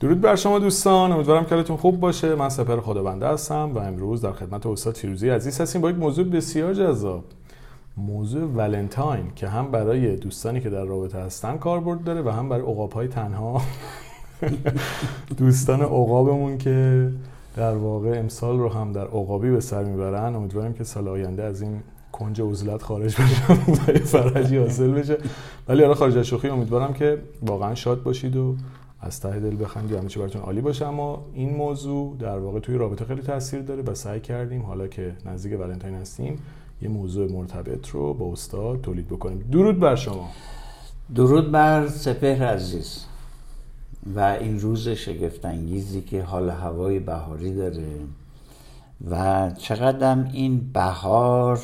درود بر شما دوستان امیدوارم که حالتون خوب باشه. من سپر خدابنده هستم و امروز در خدمت استاد فیروزی عزیز هستیم با یک موضوع بسیار جذاب. موضوع ولنتاین که هم برای دوستانی که در رابطه هستن کاربرد داره و هم برای های تنها. دوستان عقابمون که در واقع امسال رو هم در عقابی به سر می‌برن. امیدوارم که سال آینده از این کنج عزلت خارج بشن و فرجی حاصل بشه. ولی حالا خارج از شوخی امیدوارم که واقعا شاد باشید و از ته دل بخندی همه چی براتون عالی باشه. اما این موضوع در واقع توی رابطه خیلی تاثیر داره و سعی کردیم حالا که نزدیک ولنتاین هستیم یه موضوع مرتبط رو با استاد تولید بکنیم. درود بر شما. درود بر سپهر عزیز. و این روز شگفتانگیزی که حال هوای بهاری داره و چقدر این بهار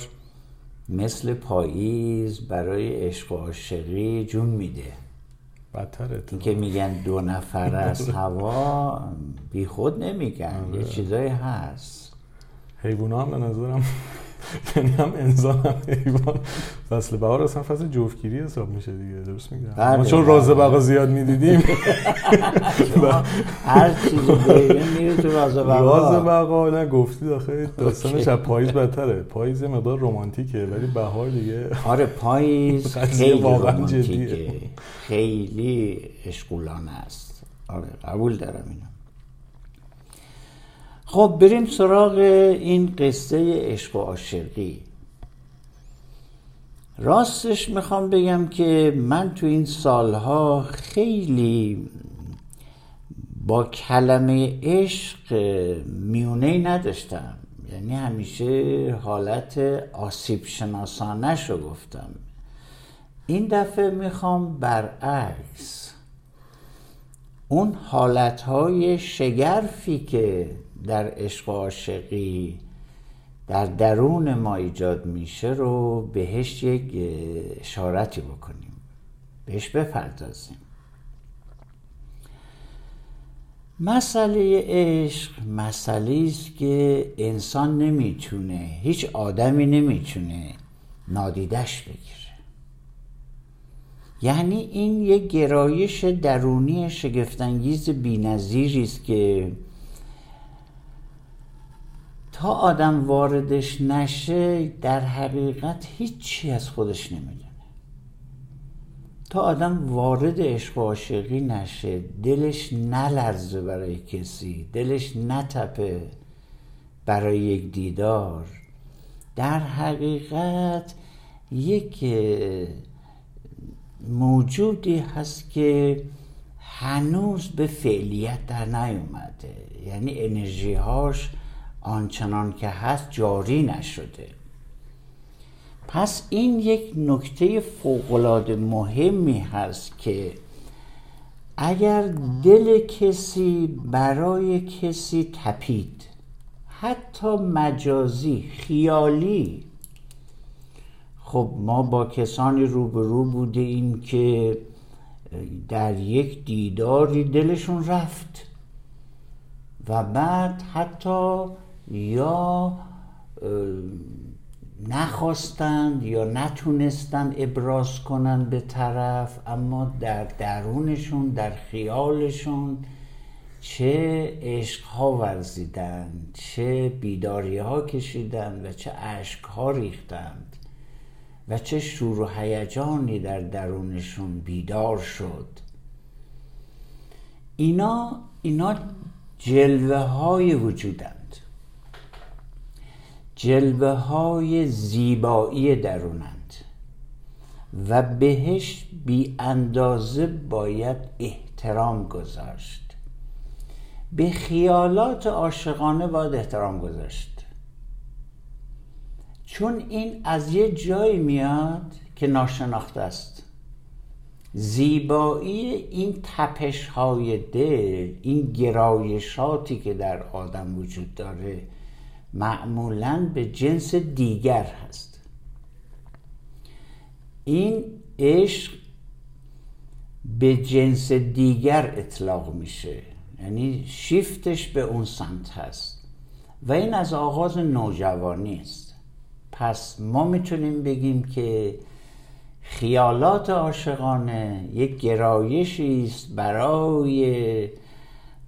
مثل پاییز برای عشق و عاشقی جون میده. این که میگن دو نفر از هوا بی خود نمیگن یه آره. چیزایی هست حیوان هم به نظرم یعنی هم انسان هم حیوان. فصل بهار اصلا فصل جفتگیری حساب میشه دیگه درست میگم. ما بله، چون راز بله. بقا زیاد می‌دیدیم. هر چیزی میره تو راز بقا. راز بقا نه گفتی داخل داستانش از پاییز بهتره پاییز یه مقدار رمانتیکه ولی بهار دیگه آره پاییز خیلی رمانتیکه. خیلی اشغولانه است. آره قبول دارم اینو. خب بریم سراغ این قصه عشق و عاشقی. راستش می‌خوام بگم که من تو این سالها خیلی با کلمه عشق میونه نداشتم. یعنی همیشه حالت آسیب شناسانه شو گفتم. این دفعه می‌خوام برعکس. اون حالتهای شگرفی که در عشق و عاشقی در درون ما ایجاد میشه رو بهش یک اشارتی بکنیم. بهش بپردازیم. مسئله عشق مسئله است که انسان نمی‌تونه هیچ آدمی نمی‌تونه نادیدش بگیره. یعنی این یک گرایش درونی شگفتانگیز بینظیری است که تا آدم واردش نشه در حقیقت هیچی از خودش نمی‌دونه. تا آدم وارد عشق و عاشقی نشه دلش نلرزه برای کسی دلش نتپه برای یک دیدار در حقیقت یک موجودی هست که هنوز به فعلیت در نیومده. یعنی انرژی هاش آنچنان که هست جاری نشده. پس این یک نکته فوقالعاده مهمی هست که اگر دل کسی برای کسی تپید حتی مجازی خیالی خب ما با کسانی روبرو بوده که در یک دیداری دلشون رفت و بعد حتی یا نخواستند یا نتونستند ابراز کنند به طرف اما در درونشون در خیالشون چه عشق ها ورزیدن چه بیداری ها کشیدن و چه عشق ها ریختند. و چه شور و هیجانی در درونشون بیدار شد. اینا اینا جلوه های وجودند. جلوه های زیبایی درونند. و بهش بی اندازه باید احترام گذاشت. به خیالات عاشقانه باید احترام گذاشت. چون این از یه جایی میاد که ناشناخته است. زیبایی این تپش های دل این گرایشاتی که در آدم وجود داره معمولا به جنس دیگر هست. این عشق به جنس دیگر اطلاق میشه یعنی شیفتش به اون سمت هست. و این از آغاز نوجوانی است. پس ما می‌تونیم بگیم که خیالات عاشقانه یک گرایشی است برای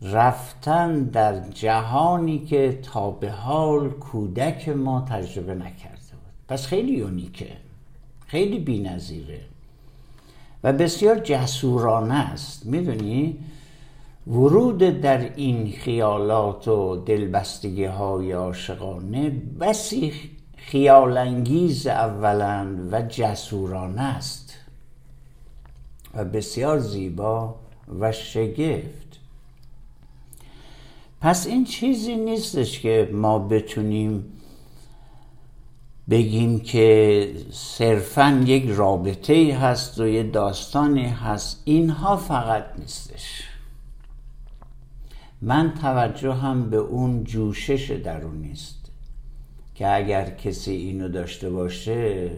رفتن در جهانی که تا به حال کودک ما تجربه نکرده بود. پس خیلی یونیکه خیلی بی‌نظیره و بسیار جسورانه است. می‌دونی؟ ورود در این خیالات و دلبستگی های عاشقانه بسی خیالانگیز اولا و جسورانه است و بسیار زیبا و شگفت. پس این چیزی نیستش که ما بتونیم بگیم که صرفا یک رابطه هست و یه داستانی هست. اینها فقط نیستش. من توجه هم به اون جوشش درون نیست که اگر کسی اینو داشته باشه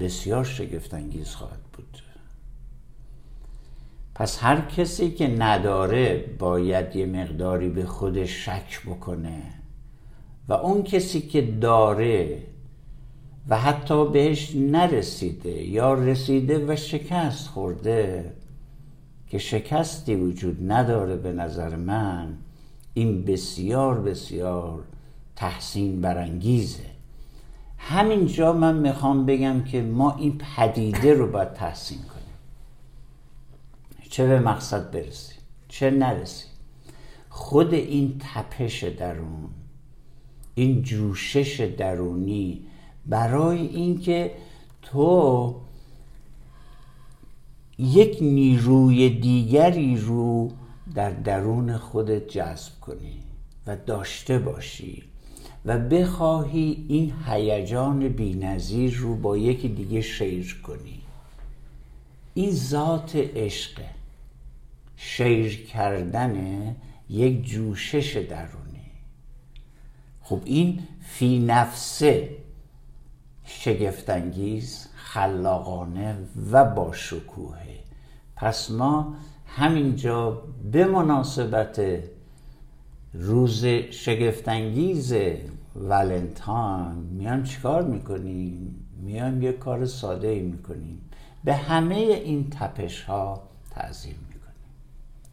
بسیار شگفتانگیز خواهد بود. پس هر کسی که نداره باید یه مقداری به خودش شک بکنه و اون کسی که داره و حتی بهش نرسیده یا رسیده و شکست خورده که شکستی وجود نداره به نظر من این بسیار بسیار تحسین برانگیزه. همینجا من می‌خوام بگم که ما این پدیده رو باید تحسین کنیم. چه به مقصد برسیم؟ چه نرسیم؟ خود این تپش درون این جوشش درونی برای اینکه تو یک نیروی دیگری رو در درون خودت جذب کنی و داشته باشی. و بخواهی این هیجان بینظیر رو با یکی دیگه شیر کنی. این ذات عشقه. شیر کردن یک جوشش درونی. خب این فی نفسه شگفتانگیز خلاقانه و با شکوهه پس ما همینجا به مناسبت روز شگفتانگیز ولنتاین میان چیکار می‌کنیم میان یه کار ساده ای می‌کنیم به همه این تپش ها تعظیم می‌کنیم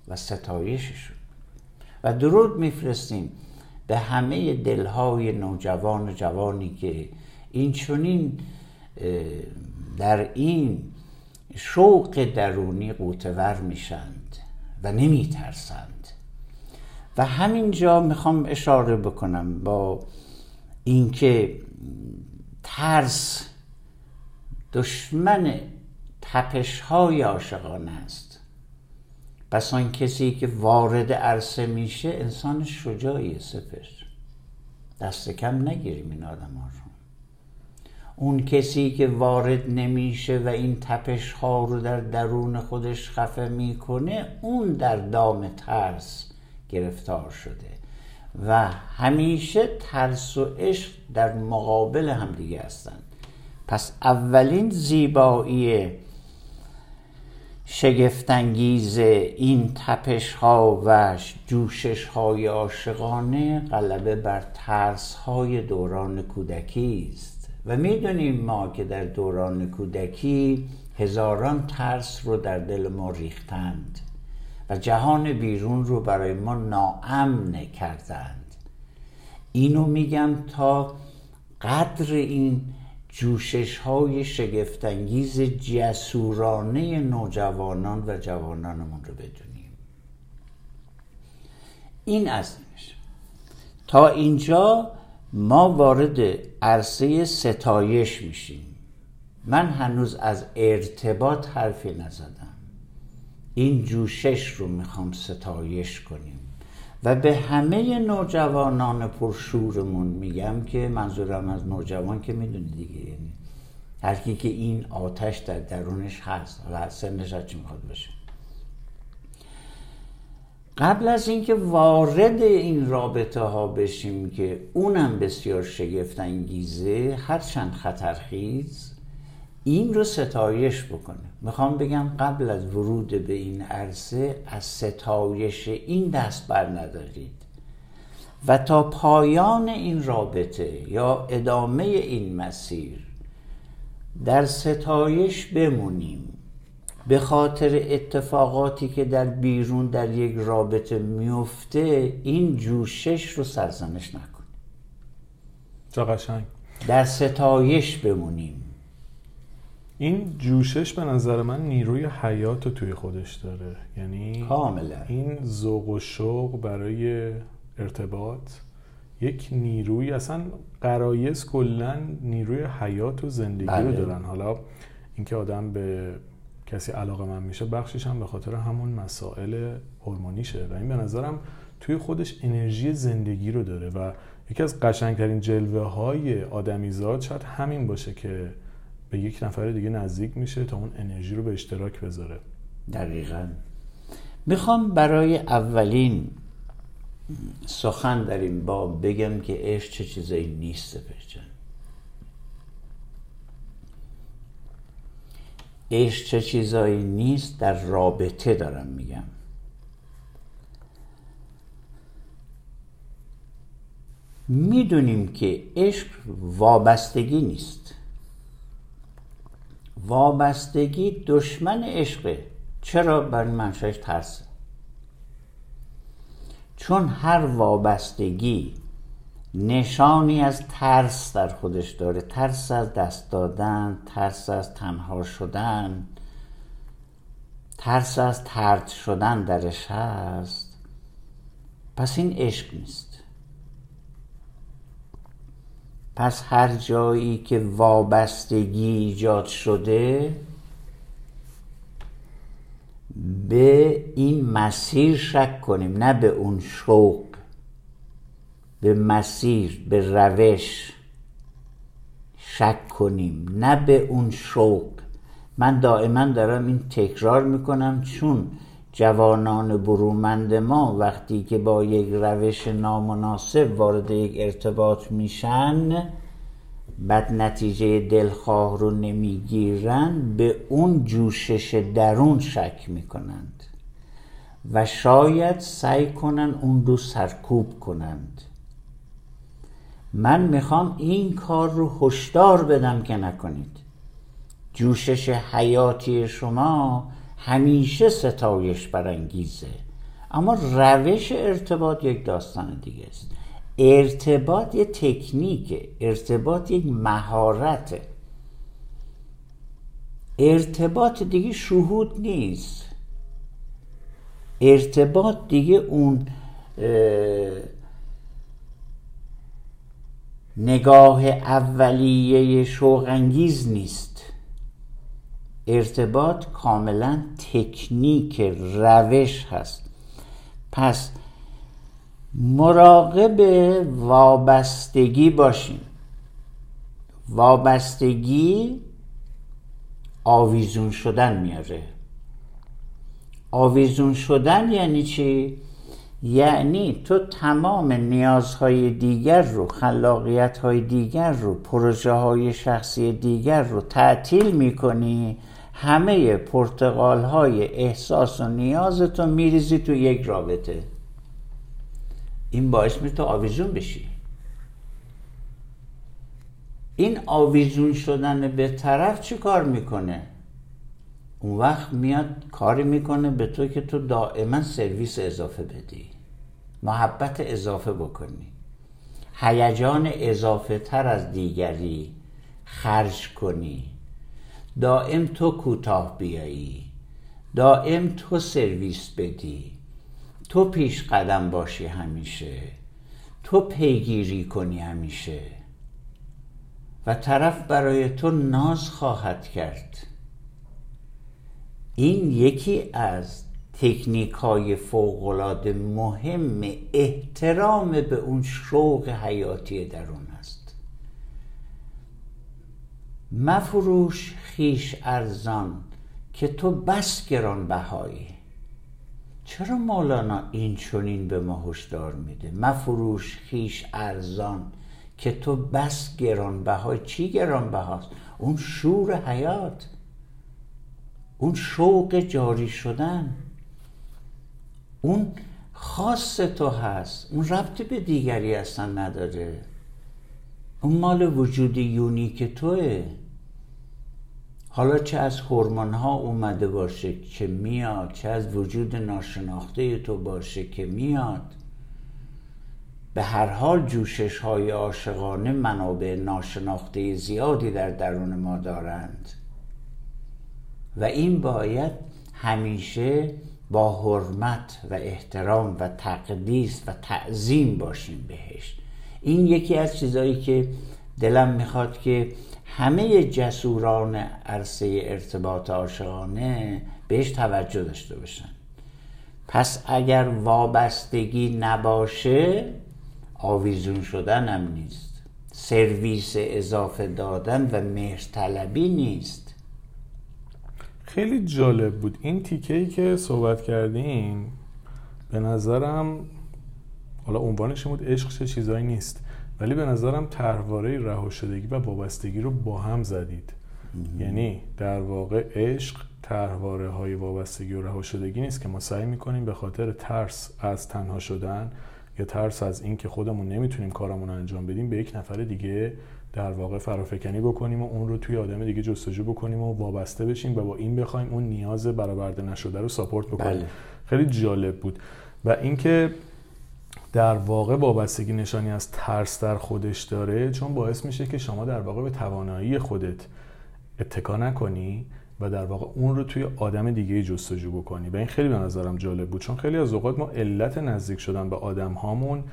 و ستایششون. و درود میفرستیم به همه دلهای نوجوان و جوانی که این چونین در این شوق درونی قوتور میشند و نمیترسند. و همینجا می‌خوام اشاره بکنم با اینکه ترس دشمن تپش های عاشقانه است. پس آن کسی که وارد عرصه میشه انسان شجاعی سپر دست کم نگیریم این آدم ها رو. اون کسی که وارد نمیشه و این تپش ها رو در درون خودش خفه می‌کنه اون در دام ترس گرفتار شده. و همیشه ترس و عشق در مقابل همدیگه هستند. پس اولین زیبایی شگفتانگیز این تپش ها و جوشش های عاشقانه غلبه بر ترس های دوران کودکی است. و می‌دونیم ما که در دوران کودکی هزاران ترس رو در دل ما ریختند. و جهان بیرون رو برای ما ناامن کردند. اینو میگم تا قدر این جوشش های شگفتانگیز جسورانه نوجوانان و جوانانمون رو بدونیم. این از تا اینجا ما وارد عرصه ستایش میشیم. من هنوز از ارتباط حرفی نزدم. این جوشش رو می‌خوام ستایش کنیم. و به همه نوجوانان پرشورمون میگم که منظورم از نوجوان که می‌دونی دیگه یعنی هر کی که این آتش در درونش هست و سنش چی می‌خواد بشه قبل از اینکه وارد این رابطه ها بشیم که اونم بسیار شگفت انگیزه هرچند خطرخیز این رو ستایش بکنه. می‌خوام بگم قبل از ورود به این عرصه از ستایش این دست بر ندارید. و تا پایان این رابطه یا ادامه این مسیر در ستایش بمونیم. به خاطر اتفاقاتی که در بیرون در یک رابطه میفته این جوشش رو سرزنش نکن چه قشنگ. در ستایش بمونیم. این جوشش به نظر من نیروی حیات رو توی خودش داره. یعنی کاملا. این ذوق و شوق برای ارتباط یک نیروی اصلا قرایز کلا نیروی حیات و زندگی بله. رو دارن. حالا اینکه آدم به کسی علاقه من میشه بخشش هم به خاطر همون مسائل هورمونیشه. و این به نظرم توی خودش انرژی زندگی رو داره. و یکی از قشنگترین جلوه های آدمیزاد شاید همین باشه که به یک نفر دیگه نزدیک میشه تا اون انرژی رو به اشتراک بذاره. دقیقا. می‌خوام برای اولین سخن در این باب بگم که عشق چه چیزایی نیست سپرجان عشق چه چیزایی نیست در رابطه دارم میگم. می‌دونیم که عشق وابستگی نیست. وابستگی دشمن عشقه. چرا برای منشأش ترسه چون هر وابستگی نشانی از ترس در خودش داره. ترس از دست دادن ترس از تنها شدن ترس از ترد شدن درش هست. پس این عشق نیست. پس هر جایی که وابستگی ایجاد شده به این مسیر شک کنیم نه به اون شوق به مسیر به روش شک کنیم نه به اون شوق. من دائما دارم این تکرار می‌کنم چون جوانان برومند ما وقتی که با یک روش نامناسب وارد یک ارتباط میشن بعد نتیجه دلخواه رو نمی‌گیرن به اون جوشش درون شک می‌کنند و شاید سعی کنن اون رو سرکوب کنند. من می‌خوام این کار رو هشدار بدم که نکنید. جوشش حیاتی شما همیشه ستایش برانگیزه. اما روش ارتباط یک داستان دیگه است. ارتباط یه تکنیکه. ارتباط یک مهارته. ارتباط دیگه شهود نیست. ارتباط دیگه اون نگاه اولیه شوق انگیز نیست. ارتباط کاملا تکنیک روش هست. پس مراقب وابستگی باشیم. وابستگی آویزون شدن میاره. آویزون شدن یعنی چی؟ یعنی تو تمام نیازهای دیگر رو خلاقیت های دیگر رو پروژه های شخصی دیگر رو تعطیل می‌کنی همه پرتقال های احساس و نیازتو میریزی تو یک رابطه. این باعث می تو آویزون بشی. این آویزون شدن به طرف چی کار می‌کنه؟ اون وقت میاد کاری می‌کنه به تو که تو دائما سرویس اضافه بدی. محبت اضافه بکنی. هیجان اضافه تر از دیگری خرج کنی. دائم تو کوتاه بیایی. دائم تو سرویس بدی. تو پیش قدم باشی همیشه. تو پیگیری کنی همیشه. و طرف برای تو ناز خواهد کرد. این یکی از تکنیک های فوقلاده مهم احترام به اون شوق حیاتی درون است. مفروش خیش ارزان که تو بس گران بهایی چرا مولانا این چونین به ما هشدار میده؟ مفروش خیش ارزان که تو بس گران بهای چی گران بهاست اون شور حیات اون شوق جاری شدن. اون خاص تو هست. اون ربطی به دیگری اصلا نداره. اون مال وجود یونیک توه. حالا چه از هورمون ها اومده باشه که میاد چه از وجود ناشناخته تو باشه که میاد. به هر حال جوشش های عاشقانه منابع ناشناخته زیادی در درون ما دارند. و این باید همیشه با حرمت و احترام و تقدیس و تعظیم باشیم بهش. این یکی از چیزهایی که دلم می‌خواد که همه جسوران عرصه ارتباط عاشقانه بهش توجه داشته باشن. پس اگر وابستگی نباشه آویزون شدن هم نیست. سرویس اضافه دادن و مهرطلبی نیست. خیلی جالب بود. این تیکه ای که صحبت کردیم به نظرم حالا عنوانش بود عشق چه چیزایی نیست. ولی به نظرم طرحواره رهاشدگی و وابستگی رو با هم زدید. یعنی در واقع عشق طرحواره های وابستگی و رهاشدگی نیست که ما سعی می‌کنیم به خاطر ترس از تنها شدن یا ترس از اینکه خودمون نمی‌تونیم کارمون رو انجام بدیم به یک نفر دیگه در واقع فرافکنی بکنیم و اون رو توی آدم دیگه جستجو بکنیم و وابسته بشیم و با این بخوایم اون نیاز برآورده نشده رو ساپورت بکنیم. بله. خیلی جالب بود. و اینکه در واقع وابستگی نشانی از ترس در خودش داره چون باعث میشه که شما در واقع به توانایی خودت اتکا نکنی و در واقع اون رو توی آدم دیگه جستجو بکنی. و این خیلی به نظرم جالب بود چون خیلی از اوقات ما علت نزدیک شدن به آدم هامون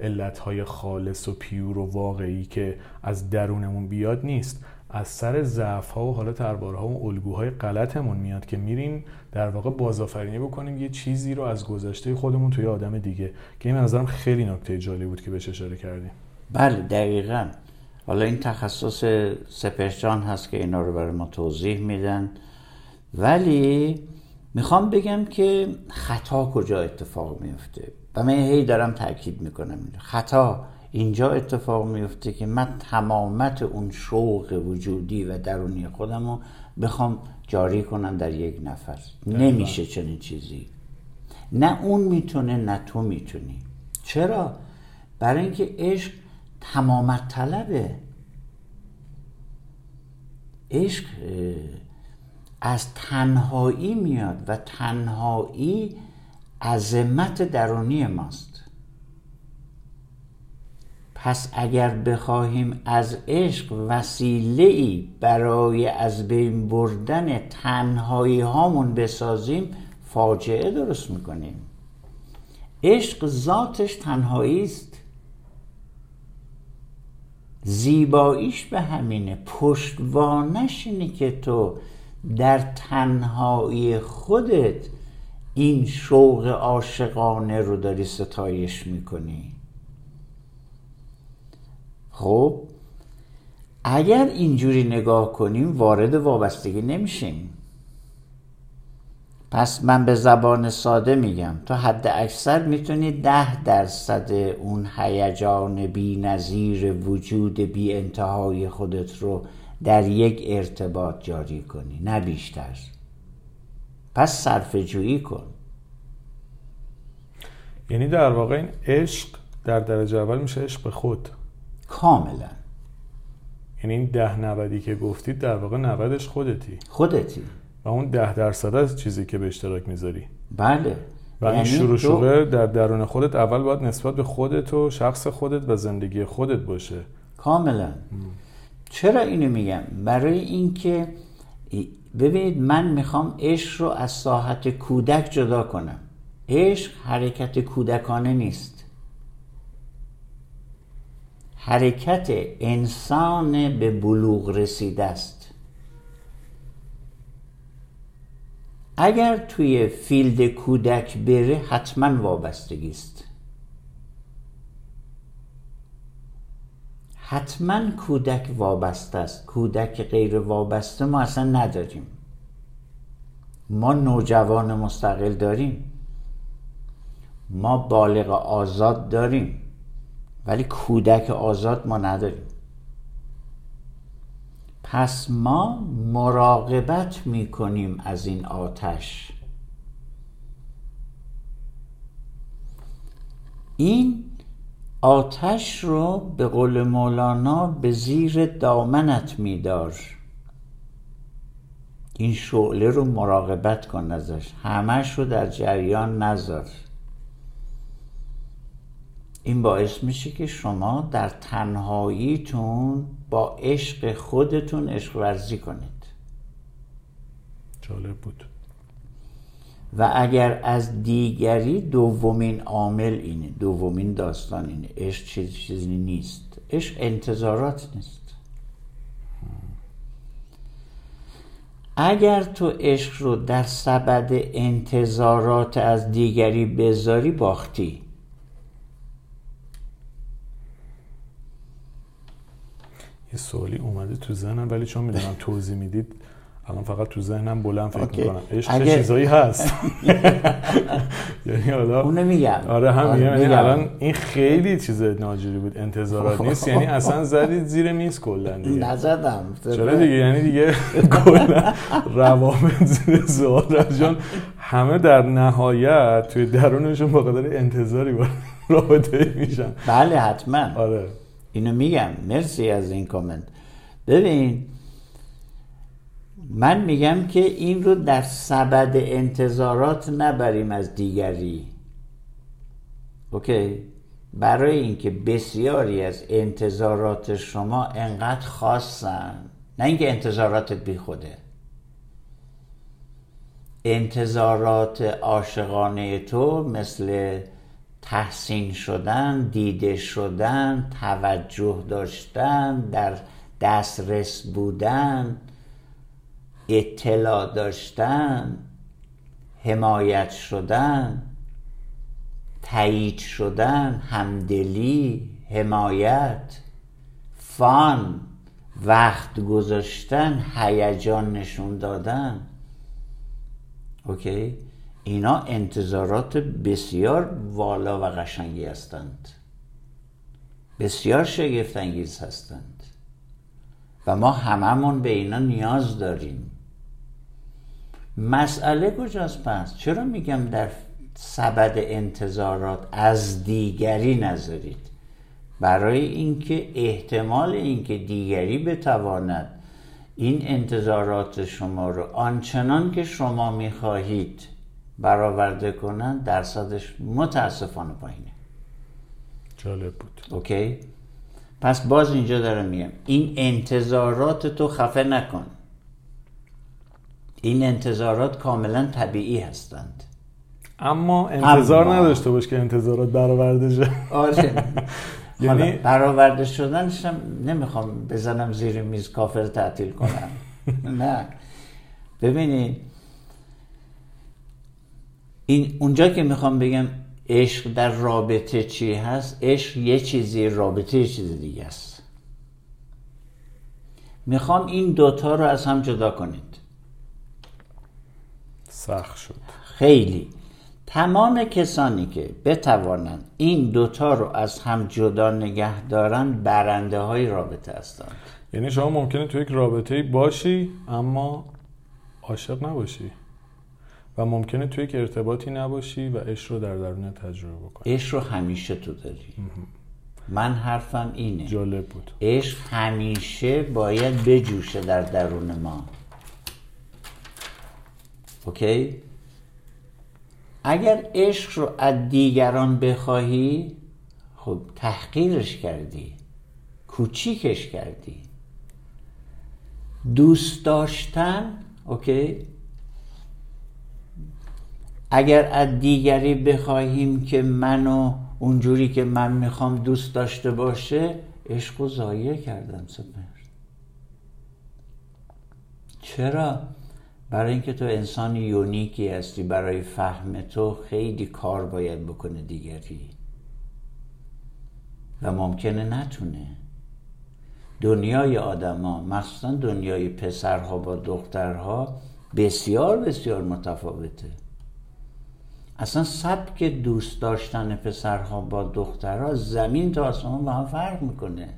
علت های خالص و پیور و واقعی که از درونمون بیاد نیست. از سر ضعف ها و حالا ترباره ها و الگوهای غلطمون میاد که میریم در واقع بازآفرینی بکنیم یه چیزی رو از گذشته خودمون توی آدم دیگه. که این نظرم خیلی نکته جالبی بود که بهش اشاره کردیم. بله دقیقا. حالا این تخصص سپرجان هست که اینا رو برای ما توضیح میدن. ولی می‌خوام بگم که خطا کجا اتفاق میفته؟ و من هی دارم تاکید می‌کنم. خطا اینجا اتفاق میفته که من تمامت اون شوق وجودی و درونی خودم رو بخوام جاری کنم در یک نفر نمیشه چنین چیزی. نه اون می‌تونه نه تو می‌تونی. چرا؟ برای اینکه عشق تمامت طلبه. عشق از تنهایی میاد و تنهایی عظمت درونی ماست. پس اگر بخواهیم از عشق وسیله ای برای از بین بردن تنهایی هامون بسازیم فاجعه درست می‌کنیم. عشق ذاتش تنهایی است. زیباییش به همینه. پشتوانش اینه که تو در تنهایی خودت این شوق عاشقانه رو داری ستایش می‌کنی. خب اگر اینجوری نگاه کنیم وارد وابستگی نمیشیم. پس من به زبان ساده میگم. تو حد اکثر می‌تونی ده درصد اون هیجان بی نظیر وجود بی انتهای خودت رو در یک ارتباط جاری کنی نه بیشتر. پس صرف جویی کن. یعنی در واقع این عشق در درجه اول میشه عشق به خود. کاملا. یعنی این ده نودی که گفتید در واقع نودش خودتی. خودتی. و اون ده درصد از چیزی که به اشتراک می‌ذاری. بله. و این یعنی شروع شروع در درون خودت اول باید نسبت به خودت و شخص خودت و زندگی خودت باشه. کاملا. چرا اینو میگم؟ برای اینکه ببینید من می‌خوام عشق رو از ساحت کودک جدا کنم. عشق حرکت کودکانه نیست. حرکت انسان به بلوغ رسیده است. اگر توی فیلد کودک بره حتما وابستگی است. حتما کودک وابسته است. کودک غیر وابسته ما اصلا نداریم. ما نوجوان مستقل داریم. ما بالغ آزاد داریم. ولی کودک آزاد ما نداریم. پس ما مراقبت می‌کنیم از این آتش. این آتش رو به قول مولانا به زیر دامنت میدار. این شعله رو مراقبت کن ازش. همش رو در جریان نذار. این باعث میشه که شما در تنهاییتون با عشق خودتون عشق ورزی کنید. جالب بود. و اگر از دیگری دومین عامل اینه دومین داستان اینه عشق چیزی چیزی نیست. عشق انتظارات نیست. اگر تو عشق رو در سبد انتظارات از دیگری بذاری باختی. یه سوالی اومده تو ذهنم ولی چون می‌دونم توضیح می‌دید الان فقط تو ذهنم بلند فکر. می‌کنم. عشق اگه... چیزایی هست؟ یعنی حالا اونو میگم. آره هم آره میگم. یعنی الان این خیلی چیز ناجوری بود. انتظارات نیست. یعنی اصلا زدید زیر میز کلا دیگه. نزدم. چرا دیگه؟ یعنی دیگه کلا روابط زیر سوال جان همه در نهایت توی درونشون با قدر انتظاری رابطه میشن. بله حتما. آره. اینو میگم. مرسی از این کامنت. ببین من میگم که این رو در سبد انتظارات نبریم از دیگری. اوکی؟ برای اینکه بسیاری از انتظارات شما انقدر خاصن. نه اینکه انتظاراتت بی خوده. انتظارات عاشقانه تو مثل تحسین شدن دیده شدن توجه داشتن در دسترس بودن اطلاع داشتن حمایت شدن تایید شدن همدلی حمایت فان وقت گذاشتن هیجان نشون دادن. اوکی؟ اینا انتظارات بسیار والا و قشنگی هستند. بسیار شگفتانگیز هستند. و ما هممون به اینا نیاز داریم. مسئله کجاست پس؟ چرا میگم در سبد انتظارات از دیگری نذارید؟ برای اینکه احتمال اینکه دیگری بتواند این انتظارات شما رو آنچنان که شما می‌خواهید برآورده کنن درصدش متاسفانه پایینه. جالب بود. اوکی؟ پس باز اینجا دارم میگم این انتظارات تو خفه نکن. این انتظارات کاملا طبیعی هستند. اما انتظار اما... نداشته باش که انتظارات برآورده شه. آره. یعنی برآورده شدنش نمی‌خوام بزنم زیر میز کافر تعطیل کنم. نه. ببینید این اونجا که می‌خوام بگم عشق در رابطه چی هست عشق یه چیزی رابطه یه چیز دیگه است. می‌خوام این دوتا رو از هم جدا کنید. سخت شد. خیلی. تمام کسانی که بتوانند این دوتا رو از هم جدا نگه دارن برنده های رابطه هستند. یعنی شما ممکنه تو یک رابطه باشی اما عاشق نباشی. و ممکنه توی یک ارتباطی نباشی و عشق رو در درون تجربه بکنی. عشق رو همیشه تو داری. من حرفم اینه. جالب بود. عشق همیشه باید بجوشه در درون ما. اوکی؟ اگر عشق رو از دیگران بخواهی خب تحقیرش کردی کوچیکش کردی. دوست داشتن اوکی؟ اگر از دیگری بخواهیم که منو اونجوری که من می‌خوام دوست داشته باشه عشق و ضایع کردم سپر چرا؟ برای اینکه تو انسان یونیکی هستی برای فهم تو خیلی کار باید بکنه دیگری. و ممکنه نتونه. دنیای آدما مخصوصا دنیای پسرها با دخترها بسیار بسیار متفاوته. اصلا سبک دوست داشتن پسرها با دخترها زمین تا آسمان با هم فرق می‌کنه.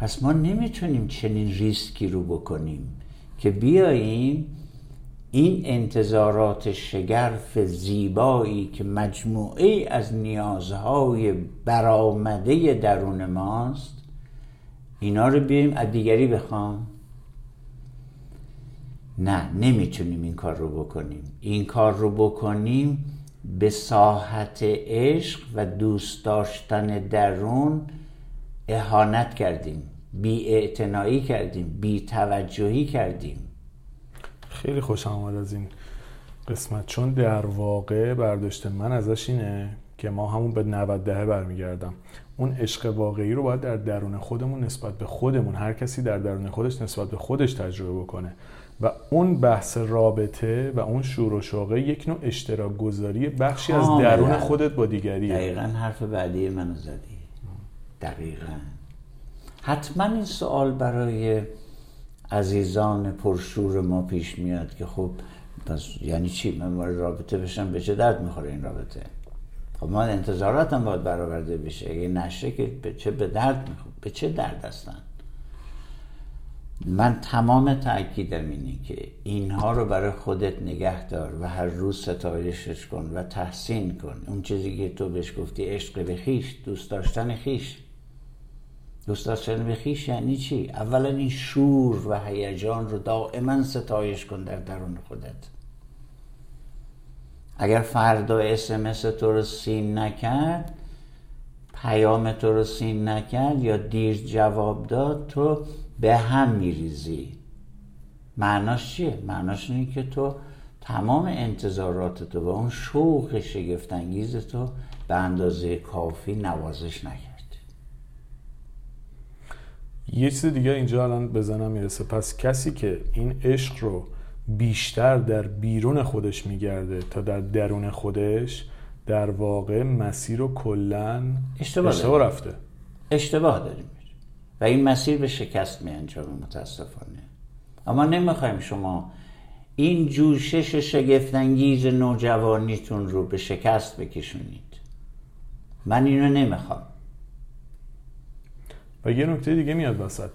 پس ما نمی‌تونیم چنین ریسکی رو بکنیم که بیاییم این انتظارات شگرف زیبایی که مجموعه از نیازهای برآمده درون ماست اینا رو بیایم از دیگری بخوام. نه نمی‌تونیم این کار رو بکنیم. این کار رو بکنیم به ساحت عشق و دوست داشتن درون اهانت کردیم بی کردیم بی توجهی کردیم. خیلی خوشم آمد از این قسمت چون در واقع برداشت من ازش اینه که ما همون به 90 دهه برمیگردم. اون عشق واقعی رو باید در درون خودمون نسبت به خودمون هر کسی در درون خودش نسبت به خودش تجربه بکنه. و اون بحث رابطه و اون شور و شوقه یک نوع اشتراک گذاری بخشی از درون خودت با دیگریه. دقیقا حرف بعدی منو زدی. دقیقا. حتما این سوال برای عزیزان پرشور ما پیش میاد که خب یعنی چی؟ من وارد رابطه بشم به چه درد می‌خوره این رابطه؟ خب من انتظاراتم باید برآورده بشه. اگه نشه که به چه به درد می‌خوره؟ به چه درد هستن؟ من تمام تاکیدم اینه که اینها رو برای خودت نگه دار و هر روز ستایشش کن و تحسین کن. اون چیزی که تو بهش گفتی عشق به خیش دوست داشتن خیش. دوست داشتن به خیش یعنی چی؟ اولا این شور و هیجان رو دائما ستایش کن در درون خودت. اگر فردا اسمس تو رو سین نکرد پیام تو رو سین نکرد یا دیر جواب داد تو به هم میریزی. معناش چیه؟ معناش اینه که تو تمام انتظارات تو و اون شوق شگفتانگیز تو به اندازه کافی نوازش نکرد. یه چیز دیگه اینجا الان بزنم می‌رسه. پس کسی که این عشق رو بیشتر در بیرون خودش میگرده تا در درون خودش در واقع مسیر رو کلا اشتباه, اشتباه رفته. اشتباه داریم. و این مسیر به شکست می انجامه متاسفانه. اما نمی‌خوایم شما این جوشش شگفتانگیز نوجوانیتون رو به شکست بکشونید. من اینو نمی‌خوام. و یه نکته دیگه میاد وسط.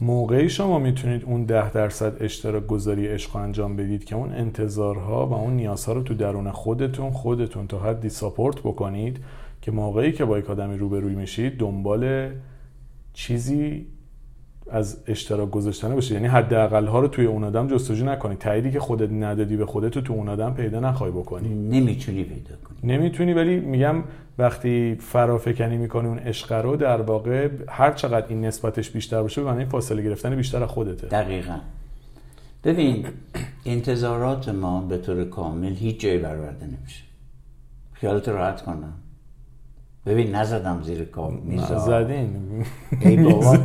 موقعی شما می‌تونید اون ده درصد اشتراک گذاری عشق انجام بدید که اون انتظارها و اون نیازها رو تو درون خودتون خودتون تا حدی ساپورت بکنید که موقعی که با یک آدمی روبروی میشید دنبال چیزی از اشتراک گذاشتن باشه یعنی حداقل ها رو توی اون آدم جستجو نکنی. تاییدی که خودت ندادی به خودت تو اون آدم پیدا نخوای بکنی. نمی‌تونی پیدا کنی. نمی‌تونی ولی میگم وقتی فرافکنی می‌کنی اون عشق رو در واقع هر چقدر این نسبتش بیشتر باشه به فاصله گرفتن بیشتر از خودته. دقیقا. ببین انتظارات ما به طور کامل هیچ جایی برآورده نمیشه. خیالت راحت کنم؟ ببین نزدم زیر کام میز زدین ای بابا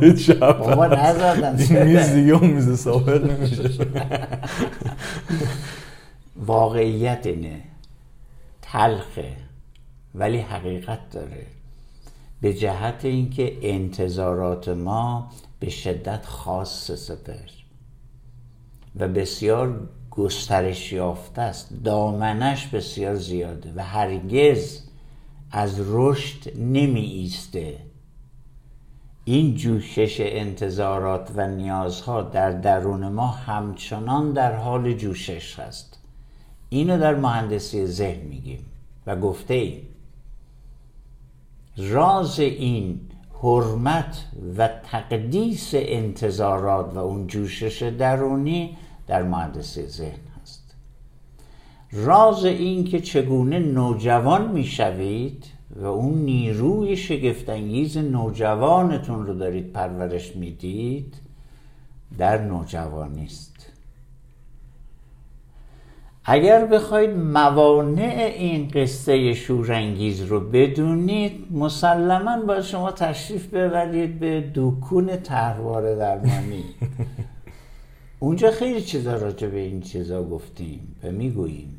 بابا نزدم میز دیگه اون میز سابق نمیشه واقعیت اینه تلخه ولی حقیقت داره به جهت اینکه انتظارات ما به شدت خاص سپر و بسیار گسترش یافته است دامنش بسیار زیاده و هرگز از رشد نمی ایسته این جوشش انتظارات و نیازها در درون ما همچنان در حال جوشش هست. اینو در مهندسی ذهن میگیم و گفته ایم. راز این حرمت و تقدیس انتظارات و اون جوشش درونی در مهندسی ذهن راز این که چگونه نوجوان می‌شوید و اون نیروی شگفتانگیز نوجوانتون رو دارید پرورش می‌دید در نوجوانی است اگر بخواید موانع این قصه شورانگیز رو بدونید مسلما با شما تشریف ببرید به دکون تهروار درمانی. اونجا خیلی چیزا راجع به این چیزا گفتیم و می‌گوییم.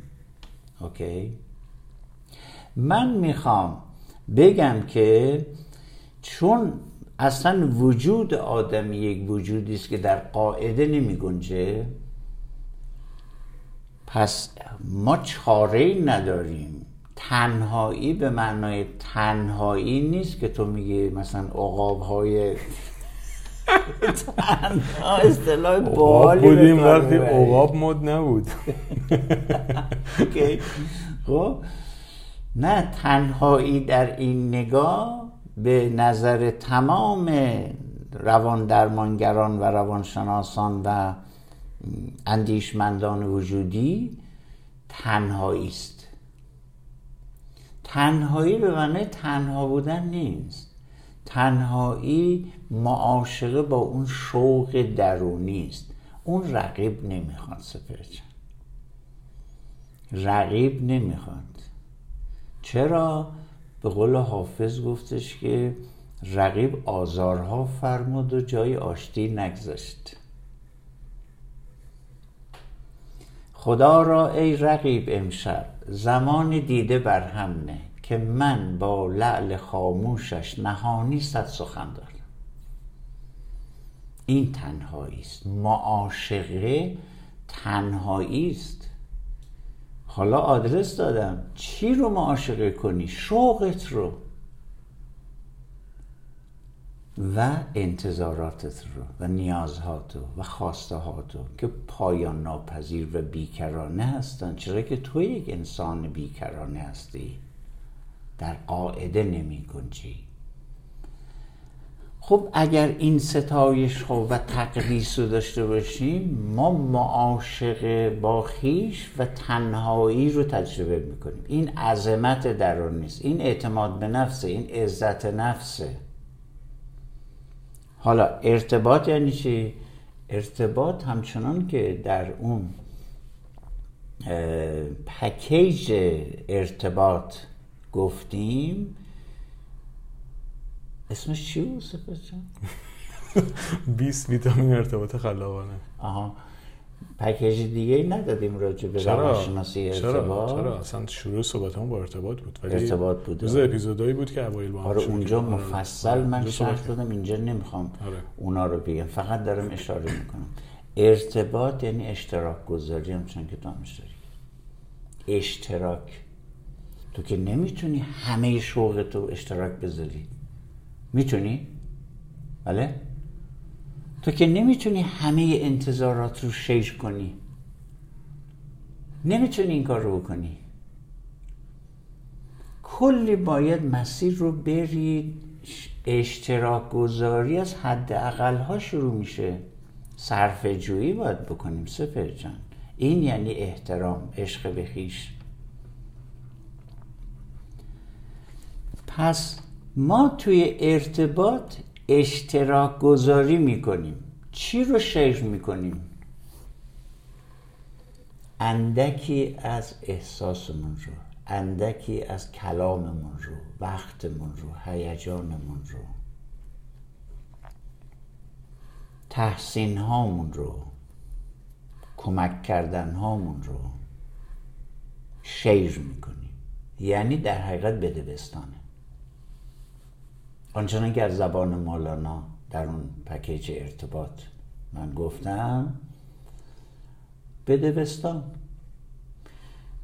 اوکی من می‌خوام بگم که چون اصلا وجود آدمی یک وجودی است که در قاعده نمی گنجه پس ما چاره نداریم. تنهایی به معنای تنهایی نیست که تو میگی مثلا عقاب های تنها اصطلاح باحالی بودیم وقتی عقاب مد نبود. خب. نه تنهایی در این نگاه به نظر تمام روان درمانگران و روانشناسان و اندیشمندان وجودی تنهایی است. تنهایی به معنی تنها بودن نیست. تنهایی معاشقه با اون شوق درونی است. اون رقیب نمی‌خواد سپرچن رقیب نمی‌خواد. چرا؟ به قول حافظ گفتش که رقیب آزارها فرمود و جای آشتی نگذاشت. خدا را ای رقیب امشب زمان دیده بر هم نه. که من با لعل خاموشش نهانی صد سخن دارم. این تنهایی است معاشقه تنهایی است حالا آدرس دادم. چی رو معاشقه کنی؟ شوقت رو. و انتظاراتت رو و نیازهاتو و خواسته هاتو که پایان ناپذیر و بیکرانه هستن. چرا که تو یک انسان بیکرانه هستی؟ در قاعده نمی گنجی خب اگر این ستایش ها و تقدیس رو داشته باشیم ما معاشق با خیش و تنهایی رو تجربه می‌کنیم. این عظمت درون نیست. این اعتماد به نفسه این عزت نفسه. حالا ارتباط یعنی چی؟ ارتباط همچنان که در اون پکیج ارتباط گفتیم. اسمش چی بود سپس 20 ویتامین ارتباط خلاقانه. آها. پکیج دیگه ای ندادیم راجع به روانشناسی ارتباط؟ چرا؟ چرا اصلا شروع صحبت با ارتباط بود ولی ارتباط بود روز اپیزودایی بود که اوایل با هم آره اونجا مفصل من شرح دادم اینجا نمی‌خوام آره. اونا رو بگم. فقط دارم اشاره می‌کنم. ارتباط یعنی اشتراک گذاری همچنان که تو هم اشتراک. تو که نمی‌تونی همه شوق تو اشتراک بذاری. می‌تونی؟ بله؟ تو که نمی‌تونی همه انتظارات رو شیش کنی. نمی‌تونی این کار رو بکنی. کلی باید مسیر رو برید اشتراک گذاری از حد اقل ها شروع میشه. صرف جویی باید بکنیم سپر جان. این یعنی احترام عشق به خیش. پس ما توی ارتباط اشتراک گذاری می‌کنیم. چی رو شیر می‌کنیم؟ اندکی از احساسمون رو اندکی از کلاممون رو وقتمون رو هیجانمون رو تحسین هامون رو کمک کردن هامون رو شیر می‌کنیم. یعنی در حقیقت بدبستانه آنچنان که از زبان مولانا در اون پکیج ارتباط من گفتم بدبستان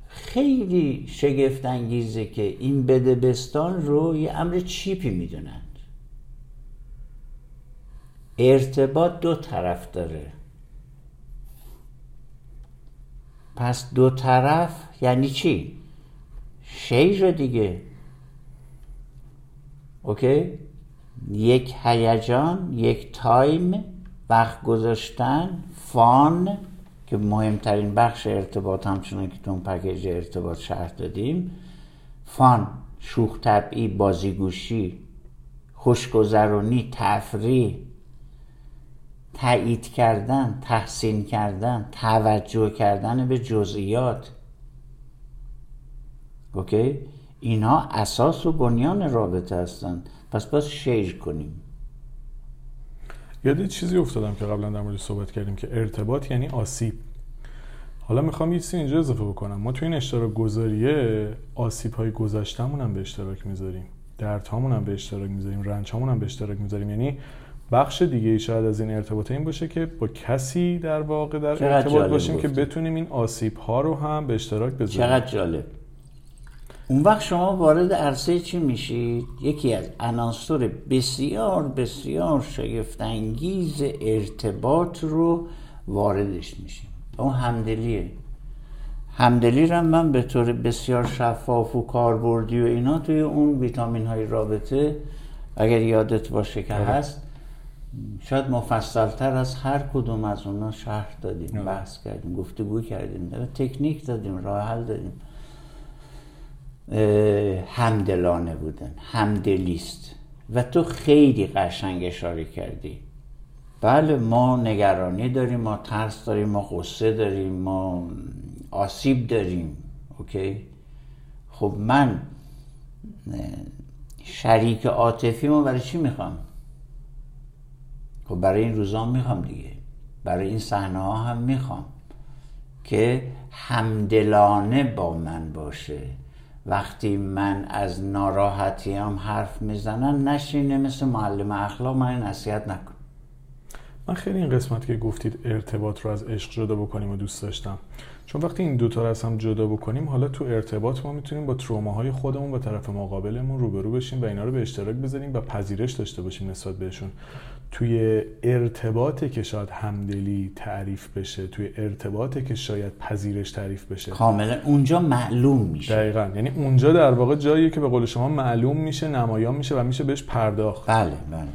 خیلی شگفت انگیزه که این بدبستان رو یه امر چیپی می‌دونند. ارتباط دو طرف داره. پس دو طرف یعنی چی؟ share دیگه. Okay؟ یک هیجان یک time وقت گذاشتن fun که مهمترین بخش ارتباط همچنان که تو اون package ارتباط شرح دادیم. fun شوخ طبعی بازیگوشی خوشگذرانی تفریح تایید کردن تحسین کردن توجه کردن به جزئیات. اوکی؟ اینها اساس و بنیان رابطه هستند. پس باز شیر کنیم. یاد چیزی افتادم که قبلا در مورد صحبت کردیم که ارتباط یعنی آسیب. حالا می‌خوام یه چیزی اینجا اضافه بکنم. ما تو این اشتراک گذاریه آسیب های گذشتمون هم به اشتراک می‌ذاریم. دردهامون هم به اشتراک می‌ذاریم. رنج هم به اشتراک می‌ذاریم. یعنی بخش دیگه ای شاید از این ارتباط این باشه که با کسی در واقع در ارتباط باشیم که بتونیم این آسیب ها رو هم به اشتراک بذاریم. چقدر جالب. اون وقت شما وارد عرصه چی میشید؟ یکی از عناصر بسیار بسیار شگفتانگیز ارتباط رو واردش میشیم اون همدلیه همدلی رو من به طور بسیار شفاف و کاربردی و اینا توی اون ویتامین های رابطه اگر یادت باشه که هست شاید مفصلتر از هر کدوم از اونا شرح دادیم آره. بحث کردیم گفتگو کردیم تکنیک دادیم راه حل دادیم همدلانه بودن همدلیست و تو خیلی قشنگ اشاره کردی. بله ما نگرانی داریم ما ترس داریم ما غصه داریم ما آسیب داریم. اوکی؟ خب من شریک عاطفی ما برای چی می‌خوام؟ خب برای این روزا می‌خوام دیگه. برای این صحنه ها هم می‌خوام که همدلانه با من باشه. وقتی من از ناراحتی هم حرف می‌زنن نشینه مثل معلم اخلاق من نصیحت نکن من خیلی این قسمت که گفتید ارتباط رو از عشق جدا بکنیم و دوست داشتم. چون وقتی این دوتا رو از هم جدا بکنیم حالا تو ارتباط ما می‌تونیم با تروماهای خودمون و طرف مقابلمون روبرو بشیم و اینا رو به اشتراک بذاریم و پذیرش داشته باشیم نسبت بهشون. توی ارتباطی که شاید همدلی تعریف بشه توی ارتباطی که شاید پذیرش تعریف بشه. کاملا اونجا معلوم میشه. دقیقا. یعنی اونجا در واقع جاییه که به قول شما معلوم میشه نمایان میشه و میشه بهش پرداخت. بله بله.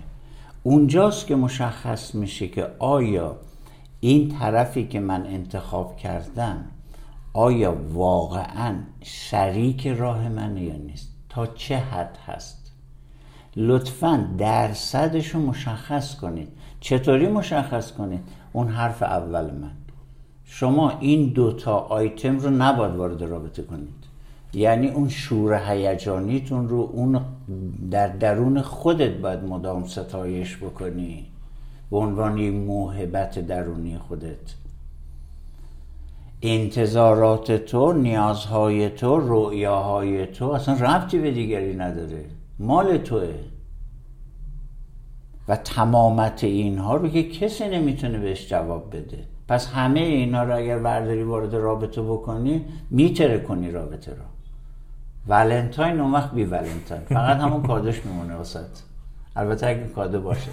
اونجاست که مشخص میشه که آیا این طرفی که من انتخاب کردم آیا واقعا شریک راه منه یا نیست؟ تا چه حد هست؟ لطفا درصدش رو مشخص کنید. چطوری مشخص کنید؟ اون حرف اول من. شما این دوتا آیتم رو نباید وارد رابطه کنید. یعنی اون شور هیجانیتون رو اون در درون خودت باید مدام ستایش بکنی. به عنوان موهبت درونی خودت. انتظارات تو نیازهای تو رؤیاهای تو اصلا ربطی به دیگری نداره. مال توه. و تمامت اینها رو که کسی نمی‌تونه بهش جواب بده. پس همه اینا رو اگر برداری وارد رابطه بکنی میتره کنی رابطه رو. ولنتاین اون وقت بی ولنتاین. فقط همون کادوش میمونه واسط البته اگه کادو باشه.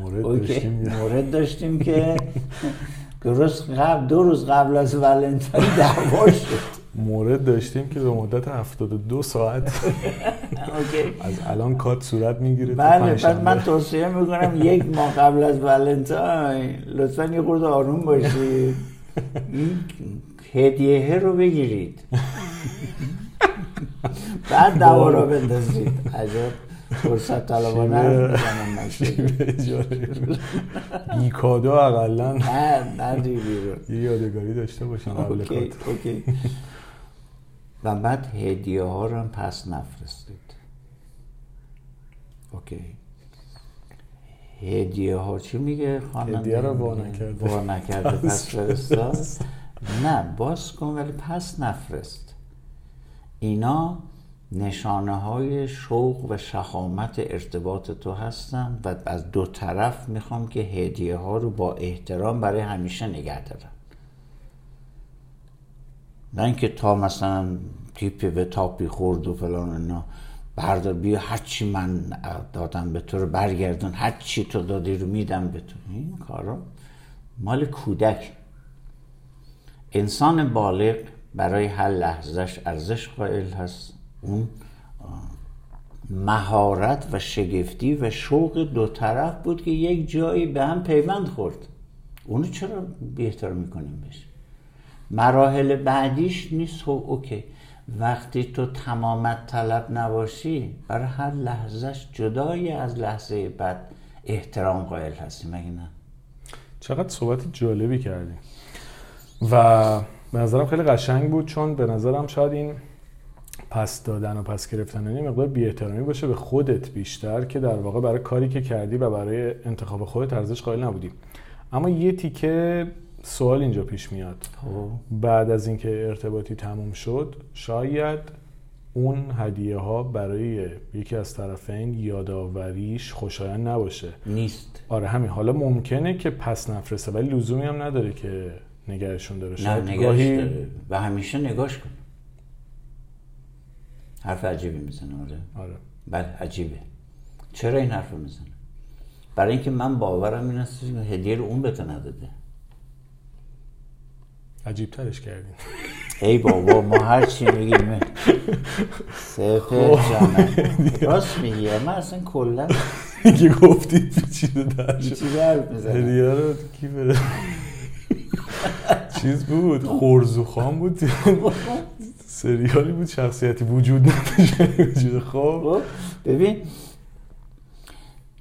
مورد. داشتیم مورد داشتیم که درست قبل دو روز قبل از ولنتاین دعوا شد. مورد داشتیم که به مدت 72 ساعت. از الان کات صورت می‌گیره بله پس من توصیه می‌کنم یک ماه قبل از ولنتاین لطفا یه خورده آروم باشید. این هدیه رو بگیرید. بعد دعوا رو بندازید. عجب فرصت طلبانه. بی کادو اقلا. نه نه یه یادگاری داشته باشیم قبل okay. و بعد هدیه ها رو هم پس نفرستید. اوکی. هدیه ها چی میگه خواننده هدیه رو میگه؟ نکرده. وا نکرده پس فرستاد. نه باز کن ولی پس نفرست. اینا نشانه های شوق و شخامت ارتباط تو هستن و از دو طرف می‌خوام که هدیه ها رو با احترام برای همیشه نگه دارن نه اینکه تا مثلا تیپی به تاپی خورد و فلان اینا بردار بیا هرچی من دادم به تو رو برگردون هرچی تو دادی رو میدم به تو. این کارا مال کودک. انسان بالغ برای هر لحظهش ارزش قائل هست. اون مهارت و شگفتی و شوق دو طرف بود که یک جایی به هم پیوند خورد. اونو چرا بهتر می‌کنیم بهش؟ مراحل بعدیش نیست. خب اوکی. وقتی تو تمامت طلب نباشی برای هر لحظهش جدایی از لحظه بعد احترام قائل هستی مگه نه؟ چقدر صحبت جالبی کردیم و به نظرم خیلی قشنگ بود چون به نظرم شاید این پس دادن و پس گرفتن یه مقدار بی‌احترامی باشه به خودت بیشتر که در واقع برای کاری که کردی و برای انتخاب خودت ارزش قائل نبودی. اما یه تیکه سوال اینجا پیش میاد. بعد از اینکه ارتباطی تموم شد شاید اون هدیه ها برای یکی از طرفین یادآوریش خوشایند نباشه. نیست. آره همین. حالا ممکنه که پس نفرسته ولی لزومی هم نداره که نگهشون داره. نه گاهی داره. و همیشه نگاش کن. حرف عجیبی می‌زنه آره. آره. بله عجیبه. چرا این حرف می‌زنه؟ برای اینکه من باورم این است که هدیه رو اون به تو نداده. عجیب ترش کردین. ای بابا ما هر چی میگیم سپر خب. جانم راست میگی من اصلا کلا که گفتی پیچیده در چیزی حرف می‌زنم هدیه رو کی بره؟ چیز بود خورزوخان بود. سریالی بود شخصیتی وجود نداشت. وجود خب ببین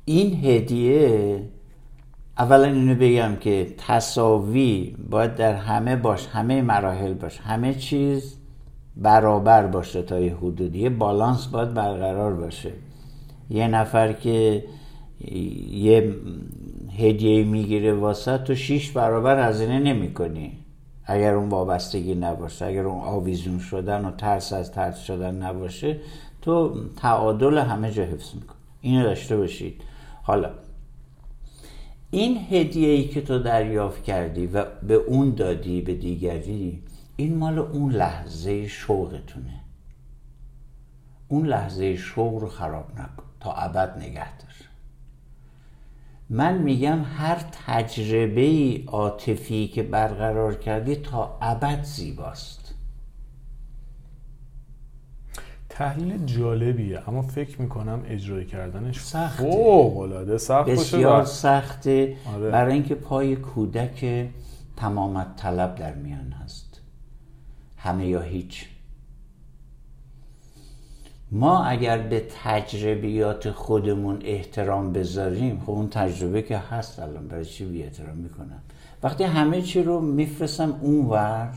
این هدیه اولا اینو بگم که تصاوی باید در همه باش همه مراحل باش همه چیز برابر باشه تا یه حدودی بالانس باید برقرار باشه. یه نفر که یه هدیه می‌گیره واسه تو شیش برابر هزینه نمی کنی اگر اون وابستگی نباشه اگر اون آویزون شدن و ترس از ترس شدن نباشه تو تعادل همه جا حفظ میکن اینو داشته باشید. حالا این هدیه ای که تو دریافت کردی و به اون دادی به دیگری این مال اون لحظه شوقتونه. اون لحظه شوق رو خراب نکن تا ابد نگه دار. من میگم هر تجربه عاطفی که برقرار کردی تا ابد زیباست. تحلیل جالبیه. اما فکر می‌کنم اجرای کردنش سخته. فوق العاده سخت باشه بسیار سخته. آره. برای اینکه پای کودک تمامت طلب در میان هست. همه یا هیچ. ما اگر به تجربیات خودمون احترام بذاریم خب اون تجربه که هست الان برای چی بی احترام می‌کنم؟ وقتی همه چی رو میفرستم اونور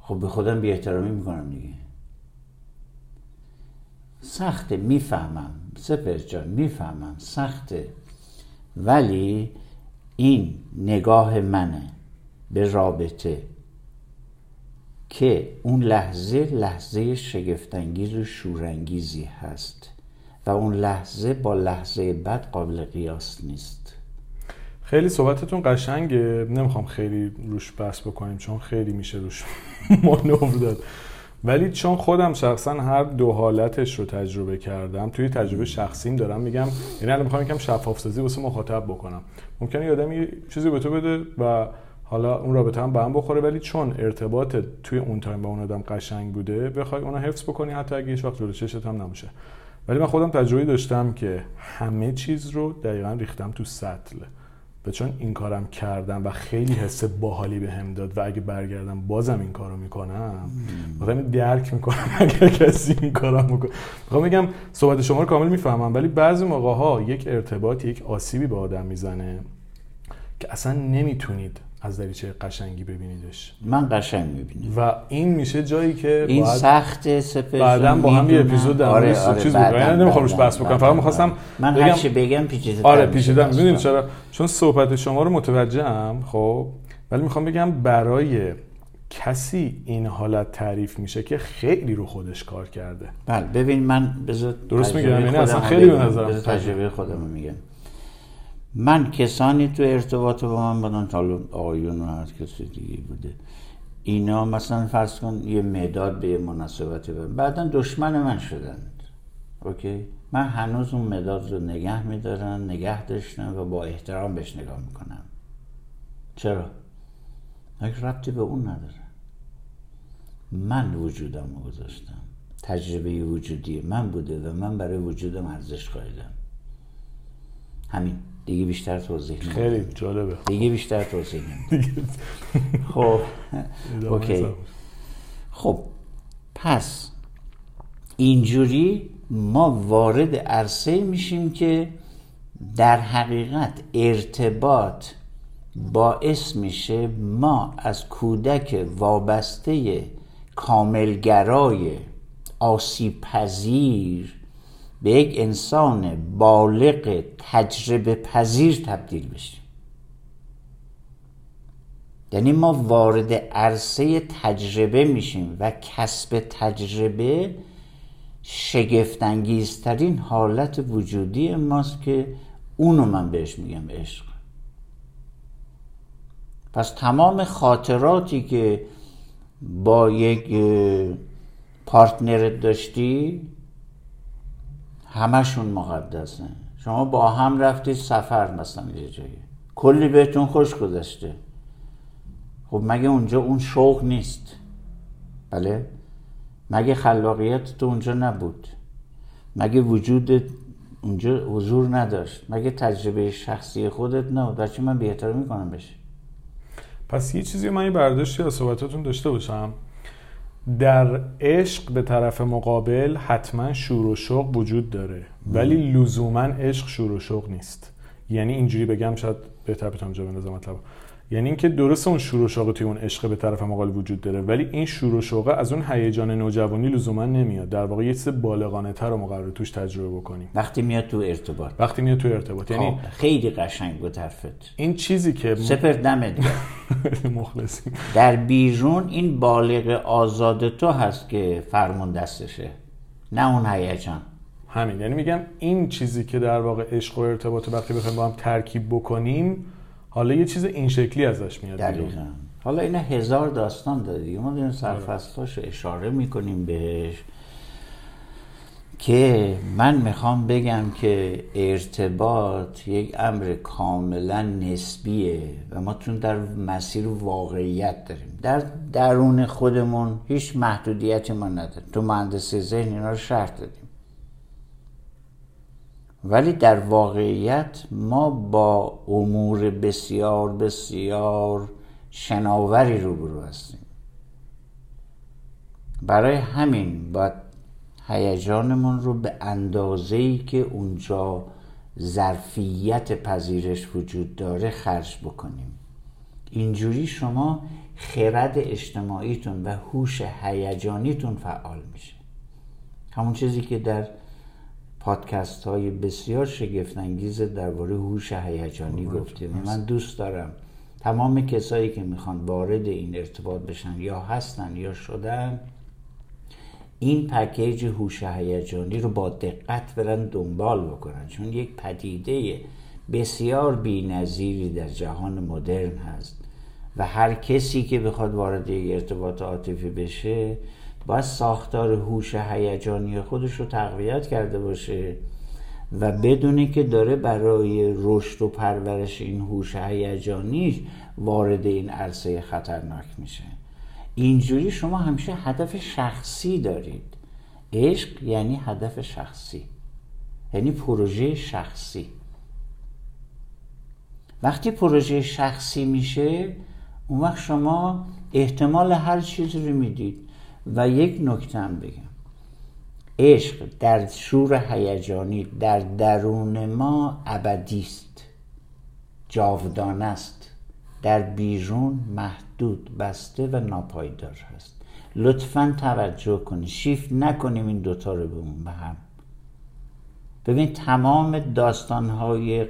خب به خودم بی احترامی می‌کنم دیگه. سخته می‌فهمم. سپر جان می‌فهمم سخته. ولی این نگاه منه به رابطه که اون لحظه لحظه شگفتانگیز و شورانگیزی هست و اون لحظه با لحظه بعد قابل قیاس نیست. خیلی صحبتتون قشنگه. نمی‌خوام خیلی روش بحث بکنیم چون خیلی میشه روش مانور داد. ولی چون خودم شخصا هر دو حالتش رو تجربه کردم توی تجربه شخصیم دارم میگم یعنی الان می‌خوام یکم شفاف سازی واسه مخاطب بکنم. ممکنه یه آدمی یه چیزی به تو بده و حالا اون رابطه هم به هم بخوره ولی چون ارتباط توی اون تایم با اون آدم قشنگ بوده بخوای اونو حفظ بکنی حتی اگه هیچ وقت جلوی چشت هم نمیشه ولی من خودم تجربه داشتم که همه چیز رو دقیقا ریختم تو سطل. و چون این کارم کردم و خیلی حس باحالی به هم داد و اگه برگردم بازم این کارو می‌کنم. مثلا درک می‌کنم اگر کسی این کارم می‌کنه. می‌خوام بگم صحبت شما رو کامل می‌فهمم ولی بعضی موقع ها یک ارتباط یک آسیبی به آدم می‌زنه که اصلا نمی‌تونید از دریچه قشنگی ببینیدش من قشنگ می‌بینم و این میشه جایی که این باید سخت سپر بعداً با هم یه. اپیزود در آره آره چیز بود. یعنی نمی‌خوام روش بحث بکنم. فقط می‌خواستم. من بگم- هر چی بگم پیچیده آره پیچیدم می‌دونید چرا چون صحبت شما رو متوجهم خب ولی می‌خوام بگم برای کسی این حالت تعریف میشه که خیلی رو خودش کار کرده بله ببین من بذار درست میگم؟ یعنی اصلا خیلی به بذار تجربه. خودم میگم من کسانی تو ارتباط با من بودن حالا آقایون و هر کسی دیگه بوده. اینا مثلا فرض کن یه مداد به یه مناسبتی برن بعدا دشمن من شدند. اوکی؟ من هنوز اون مداد رو نگه میدارم نگه داشتم و با احترام بهش نگاه می‌کنم. چرا؟ یک ربطی به اون نداره. من وجودم رو گذاشتم. تجربه وجودی من بوده و من برای وجودم ارزش قائلم. همین. دیگه بیشتر توضیح نمیدم خیلی جالبه. دیگه بیشتر توضیح نمیدم خب. اوکی. خب. پس اینجوری ما وارد عرصه میشیم که در حقیقت ارتباط باعث میشه ما از کودک وابسته کاملگرای آسیب پذیر به یک انسان بالغ تجربه پذیر تبدیل بشیم. یعنی ما وارد عرصه تجربه میشیم و کسب تجربه شگفتانگیزترین حالت وجودی ماست که اونو من بهش میگم عشق. پس تمام خاطراتی که با یک پارتنرت داشتی همشون مقدسه. شما با هم رفتید سفر مثلا یه جایی. کلی بهتون خوش گذشته. خب مگه اونجا اون شوق نیست؟ بله. مگه خلاقیت تو اونجا نبود؟ مگه وجود اونجا حضور نداشت؟ مگه تجربه شخصی خودت در چی من بهتر می‌کنم بشه. پس یه چیزی من یه برداشتی از صحبتاتون داشته باشم. در عشق به طرف مقابل حتما شور و شوق وجود داره. ولی لزوما عشق شور و شوق نیست. یعنی اینجوری بگم شاید بهتر بتونم جا بندازم مطلب. یعنی اینکه درست اون شور و شوق توی اون عشق به طرف مقابل وجود داره ولی این شور و شوق از اون هیجان نوجوانی لزوما نمیاد. در واقع یه چیز بالغانه تر رو ما قرار توش تجربه بکنیم. وقتی میاد تو ارتباط. وقتی میاد تو ارتباط. یعنی خب، خیلی قشنگ بود حرفت. این چیزی که سپر دمت گرم. مخلصیم. در بیرون این بالغ آزاد تو هست که فرمون دستشه نه اون هیجان. همین. یعنی میگم این چیزی که در واقع عشق و ارتباط وقتی بخوایم با هم ترکیب بکنیم حالا یه چیز این شکلی ازش میاد. دقیقا. حالا این هزار داستان داره ما داریم سرفصلاش رو اشاره می‌کنیم بهش که من می‌خوام بگم که ارتباط یک امر کاملا نسبیه و ما تون در مسیر واقعیت داریم. در درون خودمون هیچ محدودیتی ما نداریم. تو مهندسی ذهن اینا رو شرط دادیم. ولی در واقعیت ما با امور بسیار بسیار شناوری روبرو هستیم. برای همین باید هیجانمون رو به اندازه‌ای که اونجا ظرفیت پذیرش وجود داره خرج بکنیم. اینجوری شما خرد اجتماعیتون و هوش هیجانیتون فعال میشه. همون چیزی که در پادکست های بسیار شگفت انگیز درباره هوش هیجانی گفتیم. و من دوست دارم تمام کسایی که می‌خوان وارد این ارتباط بشن یا هستن یا شدن این پکیج هوش هیجانی رو با دقت برن دنبال بکنن. چون یک پدیده بسیار بی‌نظیری در جهان مدرن هست و هر کسی که بخواد وارد یک ارتباط عاطفی بشه باید ساختار هوش هیجانی خودش رو تقویت کرده باشه و بدونی که داره برای رشد و پرورش این هوش هیجانی وارد این عرصه خطرناک میشه. اینجوری شما همیشه هدف شخصی دارید. عشق یعنی هدف شخصی. یعنی پروژه شخصی. وقتی پروژه شخصی میشه اون وقت شما احتمال هر چیزی رو می‌دید. و یک نکته هم بگم. عشق در شور هیجانی در درون ما ابدی است جاودانه است. در بیرون محدود بسته و ناپایدار هست. لطفا توجه کنید. شیفت نکنیم این دوتا رو به هم. ببین تمام داستانهای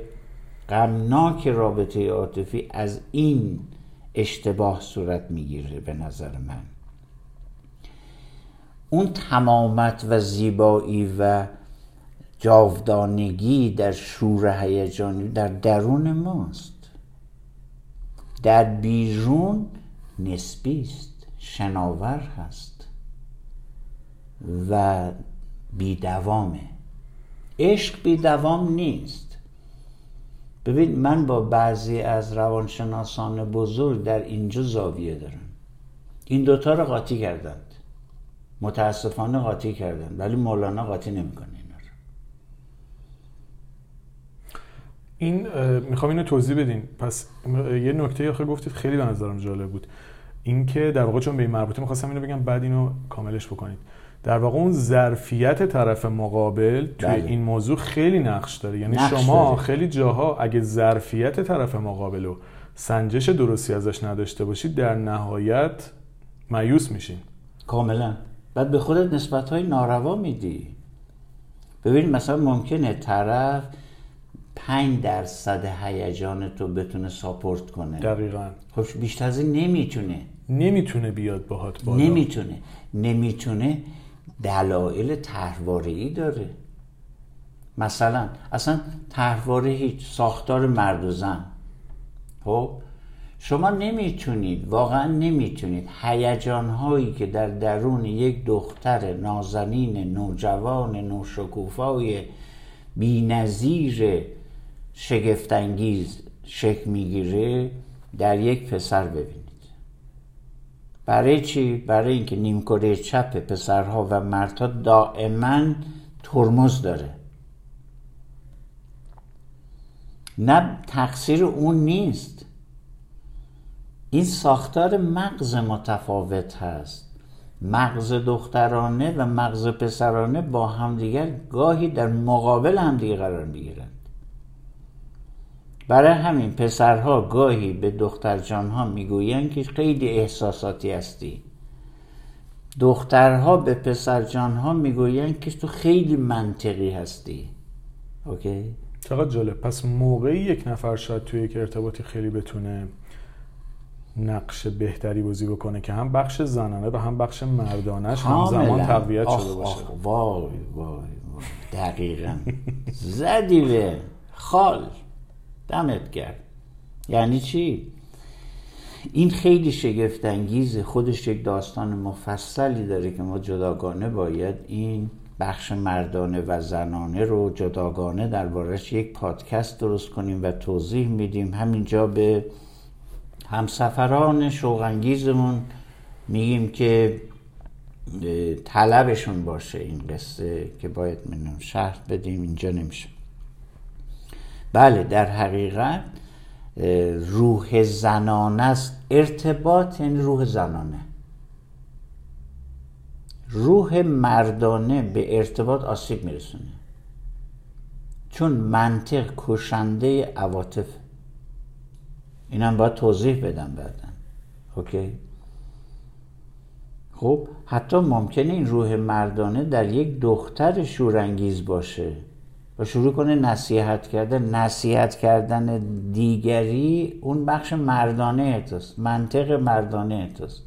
غمناک رابطه عاطفی از این اشتباه صورت می‌گیره به نظر من. اون تمامت و زیبایی و جاودانگی در شور هیجانی در درون ماست. در بیرون نسبی است شناور هست و بیدوامه عشق بیدوام نیست. ببین من با بعضی از روانشناسان بزرگ در اینجا زاویه دارم. این دوتا رو قاطی کردند متاسفانه قاطی کردن ولی مولانا قاطی نمی‌کنه اینا رو. این می‌خوام اینو توضیح بدین. پس یه نکته آخه گفتید خیلی به نظرم جالب بود. اینکه در واقع چون به این مربوطه می‌خواستم اینو بگم بعد اینو کاملش بکنید. در واقع اون ظرفیت طرف مقابل توی بله. این موضوع خیلی نقش داره. یعنی نقش شما داره. خیلی جاها اگه ظرفیت طرف مقابل رو سنجش درستی ازش نداشته باشید در نهایت مایوس میشین. کاملا. بعد به خودت نسبت های ناروا میدی. ببین مثلا ممکنه طرف پنج درصد هیجان تو بتونه ساپورت کنه. دقیقا. خب بیشتر از این نمی‌تونه. نمی‌تونه بیاد باهات بالا. نمی‌تونه. نمی‌تونه دلایل طرحواره ای داره. مثلا اصلا طرحواره هیچ ساختار مرد و زن. خب؟ شما نمی‌تونید واقعا نمی‌تونید. هیجان هایی که در درون یک دختر نازنین نوجوان نوشکوفای بینظیر شگفتانگیز شکل می‌گیره در یک پسر ببینید. برای چی؟ برای اینکه نیمکره چپ پسرها و مردها دائما ترمز داره. نه تقصیر اون نیست. این ساختار مغز متفاوت هست. مغز دخترانه و مغز پسرانه با همدیگر گاهی در مقابل همدیگر قرار می‌گیرند. برای همین پسرها گاهی به دختر جانها می‌گویند که خیلی احساساتی هستی. دخترها به پسر جانها می‌گویند که تو خیلی منطقی هستی. اوکی؟ چقدر جالب. پس موقعی یک نفر شاید توی یک ارتباطی خیلی بتونه نقش بهتری بازی بکنه که هم بخش زنانه و هم بخش مردانش هم زمان تقویت شده باشه. وای وای دقیقا. زدی به خال. دمت کرد یعنی چی؟ این خیلی شگفت انگیزه خودش یک داستان مفصلی داره که ما جداگانه باید این بخش مردانه و زنانه رو جداگانه دربارش یک پادکست درست کنیم و توضیح میدیم. همینجا به همسفران شوقانگیزمون میگیم که طلبشون باشه این قصه که باید منم شهر بدیم اینجا نمیشه. بله در حقیقت روح زنانه است. ارتباط یعنی روح زنانه. روح مردانه به ارتباط آسیب میرسونه. چون منطق کشنده عواطف اینم باید توضیح بدم بعدا. اوکی؟ خب حتی ممکنه این روح مردانه در یک دختر شورانگیز باشه و شروع کنه نصیحت کردن. نصیحت کردن دیگری اون بخش مردانه توست منطق مردانه توست.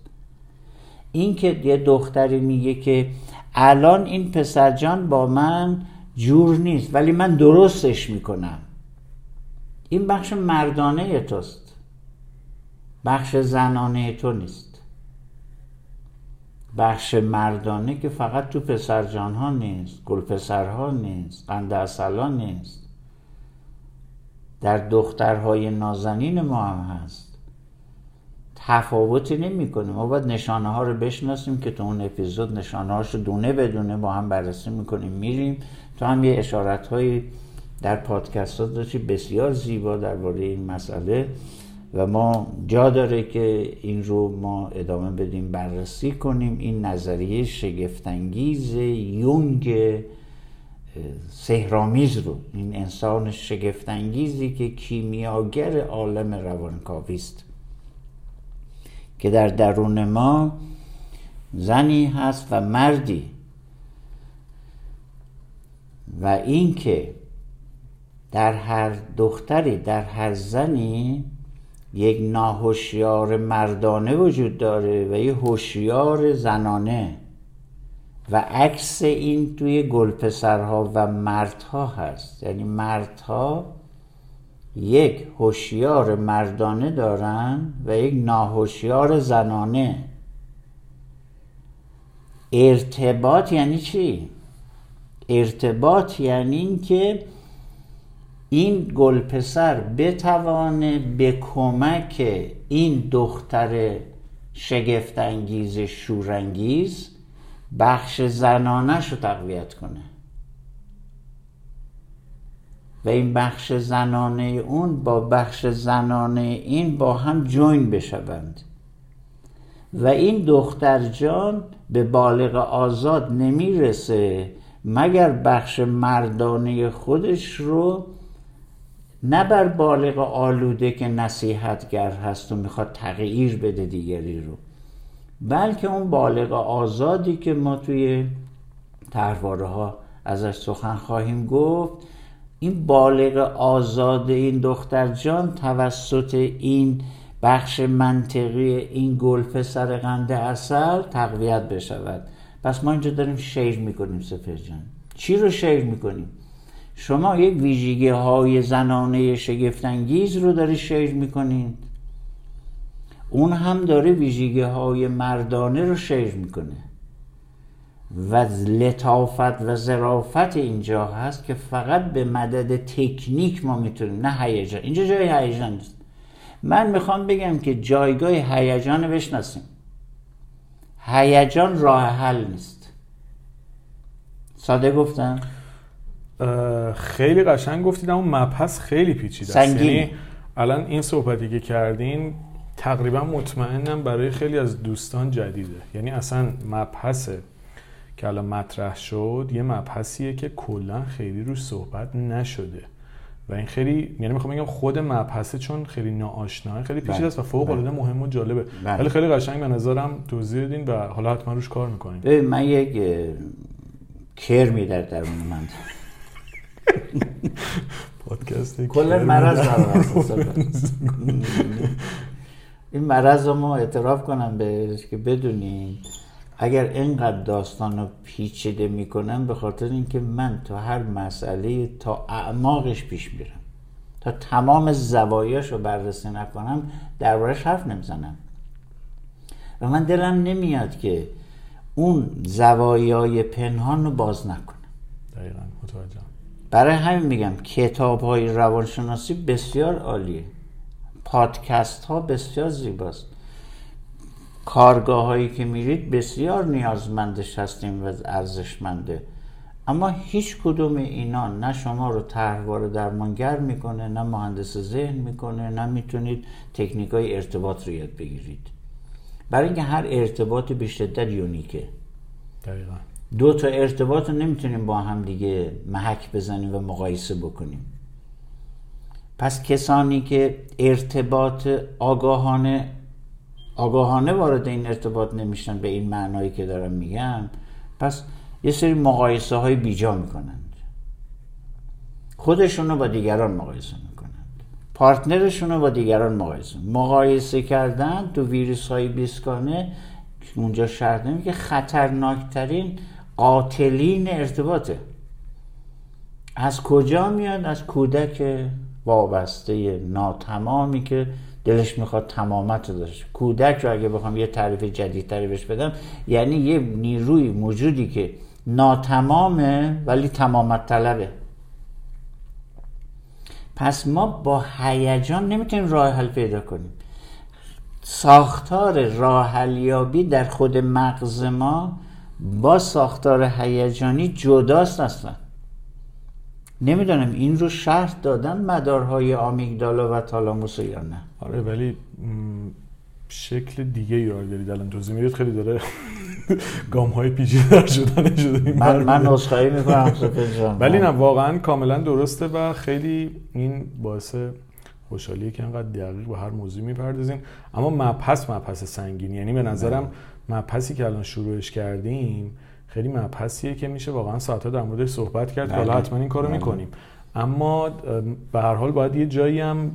این که یه دختری میگه که الان این پسرجان با من جور نیست ولی من درستش می‌کنم. این بخش مردانه توست. بخش زنانه تو نیست. بخش مردانه که فقط تو پسرجان ها نیست گل پسرها نیست قند اصلا نیست. در دخترهای نازنین ما هم هست. تفاوتی نمی‌کنه. ما باید نشانه ها رو بشناسیم که تو اون اپیزود نشانه هاشو دونه بدونه با هم بررسی می‌کنیم میریم. تو هم یه اشارت هایی در پادکست ها داشتی. بسیار زیبا درباره این مسئله. و ما جا داره که این رو ما ادامه بدیم بررسی کنیم. این نظریه شگفتانگیز یونگ سهرامیز رو. این انسان شگفتانگیزی که کیمیاگر عالم روانکاوی است. که در درون ما زنی هست و مردی. و اینکه در هر دختری در هر زنی یک ناهوشیار مردانه وجود داره و یه هوشیار زنانه. و عکس این توی گلپسرها و مردها هست. یعنی مردها یک هوشیار مردانه دارن و یک ناهوشیار زنانه. ارتباط یعنی چی؟ ارتباط یعنی اینکه این گل پسر بتوانه به کمک این دختر شگفتانگیز شورانگیز بخش زنانش رو تقویت کنه. و این بخش زنانه اون با بخش زنانه این با هم جوین بشوند. و این دختر جان به بالغ آزاد نمی‌رسه مگر بخش مردانه خودش رو نه بر بالغ آلوده که نصیحتگر هست و می‌خواد تغییر بده دیگری رو بلکه اون بالغ آزادی که ما توی تحواره ها ازش سخن خواهیم گفت این بالغ آزاد این دختر جان توسط این بخش منطقی این گل پسر قند اصل تقویت بشود. پس ما اینجا داریم شیر می‌کنیم سفر جان. چی رو شیر می‌کنیم؟ شما یک ویژگی های زنانه شگفتانگیز رو داری شیر می‌کنید. اون هم داره ویژگی های مردانه رو شیر می‌کنه. و لطافت و ظرافت اینجا هست که فقط به مدد تکنیک ما می‌تونیم نه هیجان. اینجا جای هیجان نیست. من می‌خوام بگم که جایگاه هیجان بشناسیم. هیجان راه حل نیست. ساده گفتم؟ خیلی قشنگ گفتید اما مبحث خیلی پیچیده است. یعنی الان این صحبتی که کردین تقریبا مطمئنم برای خیلی از دوستان جدیده. یعنی اصلا مبحث که الان مطرح شد یه مبحثیه که کلا خیلی روش صحبت نشده. و این خیلی یعنی می‌خوام بگم خود مبحثه چون خیلی ناآشناه خیلی پیچیده است و فوق العاده بله. مهم و جالبه. بله. ولی خیلی قشنگ به نظرم توضیح دادین و حالا حتما روش کار می‌کنیم. من یک کرمی در درون من. پادکست کل مرض این مرض رو ما اعتراف کنم به که بدونیم اگر اینقدر داستان رو پیچیده می‌کنم به خاطر اینکه من تا هر مسئله تا اعماقش پیش میرم. تا تمام زوایاش رو بررسی نکنم دربارش حرف نمی‌زنم. و من دلم نمیاد که اون زوایای پنهان رو باز نکنم. دقیقا متوجه برای همین میگم کتاب های روانشناسی بسیار عالیه. پادکست ها بسیار زیباست. کارگاه هایی که میرید بسیار نیازمندش هستیم و ارزشمنده. اما هیچ کدوم اینا نه شما رو طرحوار درمانگر می‌کنه نه مهندس ذهن می‌کنه نه می‌تونید تکنیک های ارتباط رو یاد بگیرید. برای اینکه هر ارتباط به شدت یونیکه. دقیقا. دو تا ارتباط رو نمی‌تونیم با هم دیگه محک بزنیم و مقایسه بکنیم. پس کسانی که ارتباط آگاهانه آگاهانه وارد این ارتباط نمیشن به این معنایی که دارم میگم پس یه سری مقایسه های بیجا می‌کنند. خودشون رو با دیگران مقایسه می‌کنند. پارتنرشون رو با دیگران مقایسه مقایسه کردن تو ویروس های بیسکانه اونجا شرط که خطرناکترین قاتلین ارتباطه. از کجا میاد؟ از کودک وابسته ناتمامی که دلش می‌خواد تمامت رو داشت. کودک رو اگه بخوام یه تعریف جدیدتری بهش بدم یعنی یه نیروی موجودی که ناتمامه ولی تمامت طلبه. پس ما با هیجان نمی‌تونیم راه حل پیدا کنیم. ساختار راه حلیابی در خود مغز ما با ساختار هیجانی جداست اصلا. نمی‌دونم این رو شرط دادن مدارهای آمیگدالا و تالاموس یا نه. آره ولی شکل دیگه یاد دارید الان توضیح می‌دید خیلی داره گام های پیچیده در شدن شده من من نسخه می‌کنم ولی نه واقعا کاملا درسته و خیلی این باعث خوشحالیه که انقدر دقیق به هر موضوع می‌پردازین. اما مبحث مبحث سنگینی یعنی به نظرم مبحثی که الان شروعش کردیم خیلی مبحثیه که میشه واقعا ساعتها در موردش صحبت کرد که حالا بله. حتما این کارو بله. می‌کنیم اما به هر حال باید یه جایی هم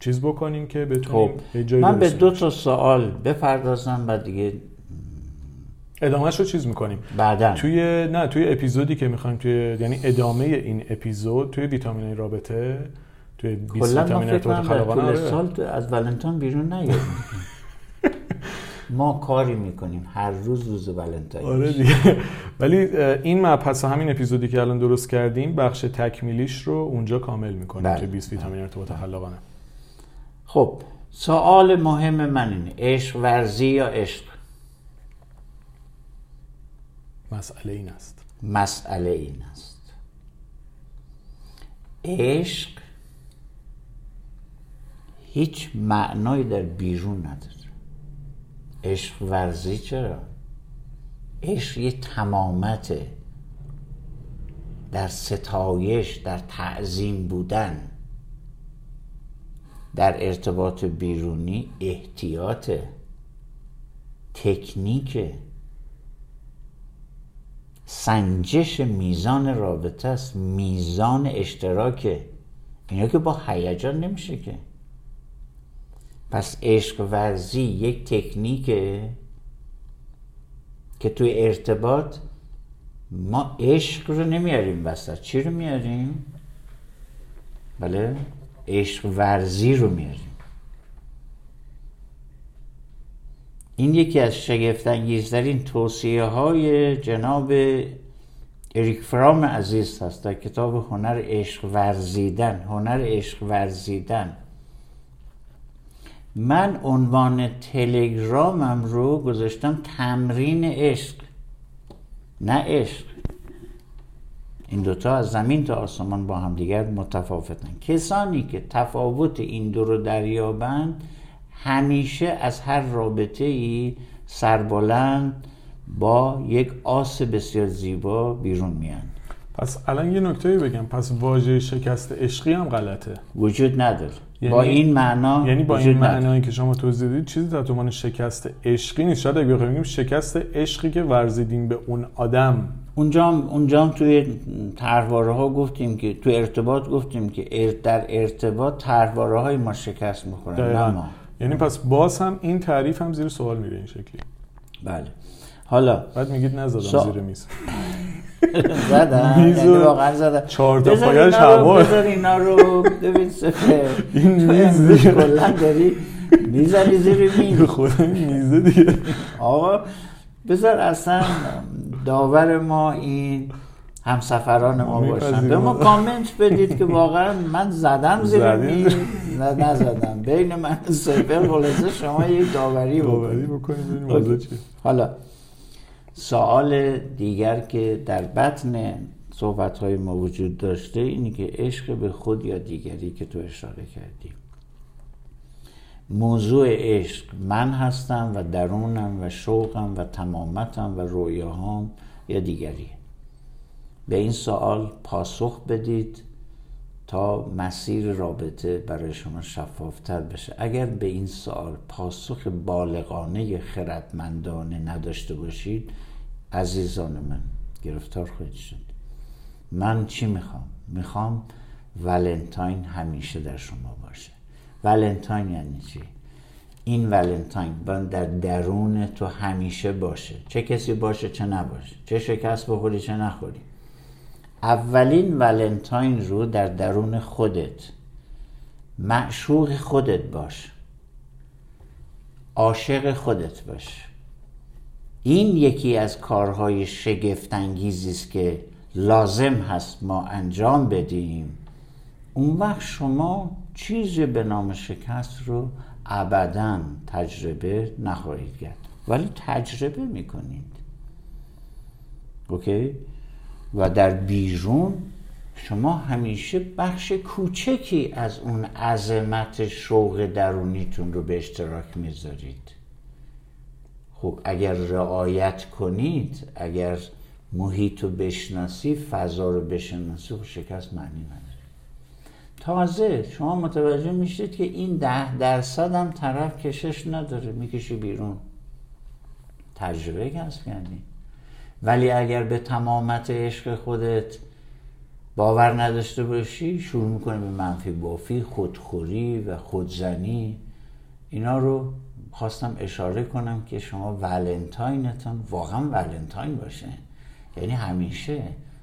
چیز بکنیم که بتونیم خب. جایی من به دو تا سوال بپردازم و دیگه ادامهش رو چیز می‌کنیم بعدا توی نه توی اپیزودی که می‌خوایم توی یعنی ادامه این اپیزود توی ویتامین رابطه توی 20 ویتامین ارتباط خلاقانه آره. سال از ولنتاین بیرون نیاد ما کاری می‌کنیم. هر روز روز ولنتاین آره دیگه. ولی این مبحث همین اپیزودی که الان درست کردیم بخش تکمیلیش رو اونجا کامل می‌کنیم بله. که 20 ویتامین ارتباط خلاقانه خب سوال مهم من اینه. عشق ورزی یا عشق؟ مسئله این است. مسئله این است. عشق هیچ معنایی در بیرون نداره. عشق ورزی چرا؟ عشق یه تمامته. در ستایش در تعظیم بودن. در ارتباط بیرونی احتیاط تکنیک سنجش میزان رابطه است میزان اشتراک اینا که با هیجان نمیشه که. پس عشق ورزی یک تکنیکه که توی ارتباط ما عشق رو نمیاریم وسط. چی رو میاریم؟ بله عشق ورزی رو میاریم. این یکی از شگفتانگیزترین توصیه های جناب اریک فرام عزیز هست. در کتاب هنر عشق ورزیدن هنر عشق ورزیدن. من عنوان تلگرامم رو گذاشتم تمرین عشق. نه عشق. این دوتا از زمین تا آسمان با هم دیگر متفاوتن. کسانی که تفاوت این دو رو دریابند همیشه از هر رابطه ای سربلند با یک آس بسیار زیبا بیرون میان پس الان یه نکته بگم. پس واژه شکست عشقی هم غلطه. وجود نداره. یعنی با این معنا یعنی با این. معنایی که شما توضیح دادید چیزی در تومان شکست عشقی نیست. شاید اگه بخوایم بگیم شکست عشقی که ورزیدیم به اون آدم. اونجا هم- اونجا هم توی ترواره ها گفتیم که تو ارتباط گفتیم که در ارتباط ترواره های ما شکست می‌خورن نه. ما. یعنی پس باز هم این تعریف هم زیر سوال میره این شکلی. بله. حالا بعد میگید نزدم سا- زیر میز. زدن میز یعنی واقعا زدن چهار تا پایش هوا. بذار اینا رو ببین سفه این میز. دیگه. کلا داری. می‌زنی زیر میز. خدا میزه دیگه. آقا بذار اصلا داور ما این همسفران ما باشن. به ما کامنت بدید که واقعا من زدم زیر؟ میز. نه نزدم. بین من و سپر خلاصه شما یک داوری بکنید. حالا سوال دیگر که در بطن صحبت های ما وجود داشته اینی که عشق به خود یا دیگری که تو اشاره کردی. موضوع عشق من هستم و درونم و شوقم و تمامتم و رویاهام یا دیگری به این سوال پاسخ بدید. تا مسیر رابطه برای شما شفافتر بشه. اگر به این سوال پاسخ بالغانه خردمندانه نداشته باشید عزیزان من گرفتار خواهید شد. من چی می‌خوام؟ می‌خوام ولنتاین همیشه در شما باشه. ولنتاین یعنی چی؟ این ولنتاین باید در درون تو همیشه باشه. چه کسی باشه چه نباشه. چه شکست بخوری چه نخوری. اولین ولنتاین رو در درون خودت معشوق خودت باش. عاشق خودت باش. این یکی از کارهای شگفتانگیزی است که لازم هست ما انجام بدیم. اون وقت شما چیزی به نام شکست رو ابدا تجربه نخواهید کرد. ولی تجربه می‌کنید. اوکی؟ و در بیرون شما همیشه بخش کوچکی از اون عظمت شوق درونیتون رو به اشتراک می‌ذارید. خب اگر رعایت کنید اگر محیط رو بشناسی فضا رو بشناسی خب شکست معنی نداره. تازه شما متوجه میشید که این ده درصد هم طرف کشش نداره می‌کشی بیرون. تجربه کسب کردی. ولی اگر به تمامت عشق خودت باور نداشته باشی شروع می‌کنه به منفی بافی خودخوری و خودزنی. اینا رو خواستم اشاره کنم که شما ولنتاینتون واقعا ولنتاین باشه. یعنی همیشه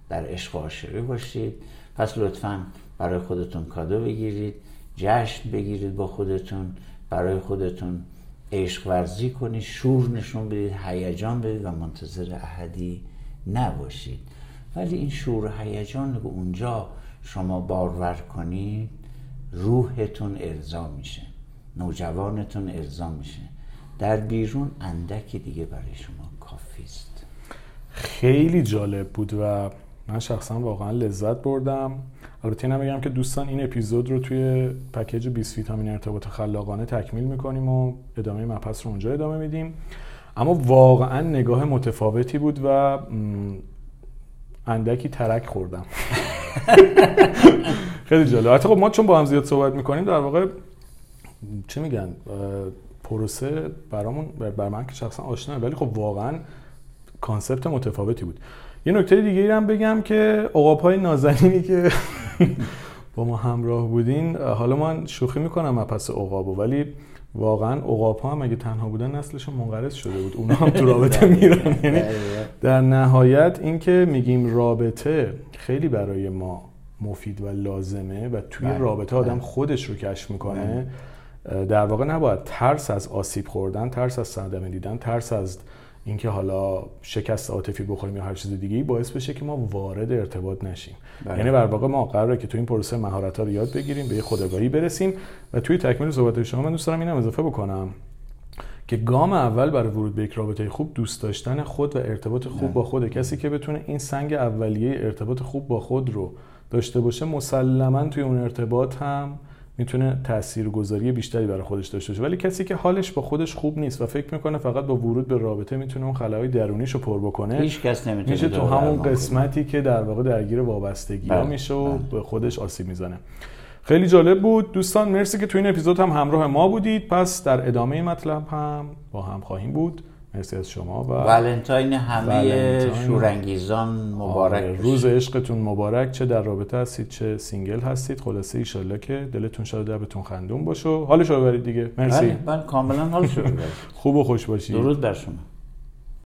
در عشق عاشقی باشید. پس لطفا برای خودتون کادو بگیرید جشن بگیرید با خودتون برای خودتون عشق ورزی کنید شور نشون بدید هیجان بدید و منتظر احدی نباشید. ولی این شور و هیجان رو اونجا شما بارور کنید روحتون ارضا میشه نوجوانتون ارضا میشه. در بیرون اندکی دیگه برای شما کافی است. خیلی جالب بود و من شخصا واقعا لذت بردم. البته اینم بگم که دوستان این اپیزود رو توی پکیج 20 ویتامین ارتباط خلاقانه تکمیل می‌کنیم و ادامه مبحث رو اونجا ادامه میدیم. اما واقعا نگاه متفاوتی بود و اندکی ترک خوردم. خیلی جالب. البته خب ما چون با هم زیاد صحبت می‌کنیم در واقع چه میگن؟ پروسه برامون بر بر من که شخصا آشنا ولی خب واقعا کانسپت متفاوتی بود. یه نکته دیگه هم بگم که های نازنینی که با ما همراه بودین حالا من شوخی می‌کنم مپس عقابو ولی واقعا عقاب ها هم اگه تنها بودن نسلشون منقرض شده بود. اونا هم تو رابطه میرن. یعنی در نهایت اینکه میگیم رابطه خیلی برای ما مفید و لازمه و توی بله، رابطه آدم بله. خودش رو کشف می‌کنه. در واقع نباید ترس از آسیب خوردن ترس از صدمه دیدن ترس از اینکه حالا شکست عاطفی بخوریم یا هر چیز دیگه باعث بشه که ما وارد ارتباط نشیم بله. یعنی بر واقع ما قراره که تو این پروسه مهارت ها رو یاد بگیریم به یه خودآگاهی برسیم و توی تکمیل صحبت شما من دوست دارم اینم اضافه بکنم که گام اول برای ورود به یک رابطه خوب دوست داشتن خود و ارتباط خوب نه. با خود کسی که بتونه این سنگ اولیه ارتباط خوب با خود رو داشته باشه مسلما توی اون ارتباط هم می‌تونه تاثیرگذاری بیشتری برای خودش داشته باشه. ولی کسی که حالش با خودش خوب نیست و فکر می‌کنه فقط با ورود به رابطه می‌تونه اون خلاهای درونیش رو پر بکنه هیچ کس نمی‌تونه میشه تو همون. قسمتی که در واقع درگیر وابستگی ها بله، میشه و بله. به خودش آسیب می‌زنه. خیلی جالب بود. دوستان مرسی که تو این اپیزود هم همراه ما بودید. پس در ادامه مطلب هم با هم خواهیم بود. مرسی از شما و ولنتاین همه ولنتاین. شورانگیزان مبارک آره، بشه. روز عشقتون مبارک. چه در رابطه هستید چه single هستید خلاصه ایشالله که دلتون شاد و لبتون خندون باشه. حالش رو ببرید دیگه. مرسی. بله بله کاملا حال شده خوب و خوش باشید. درود بر شما.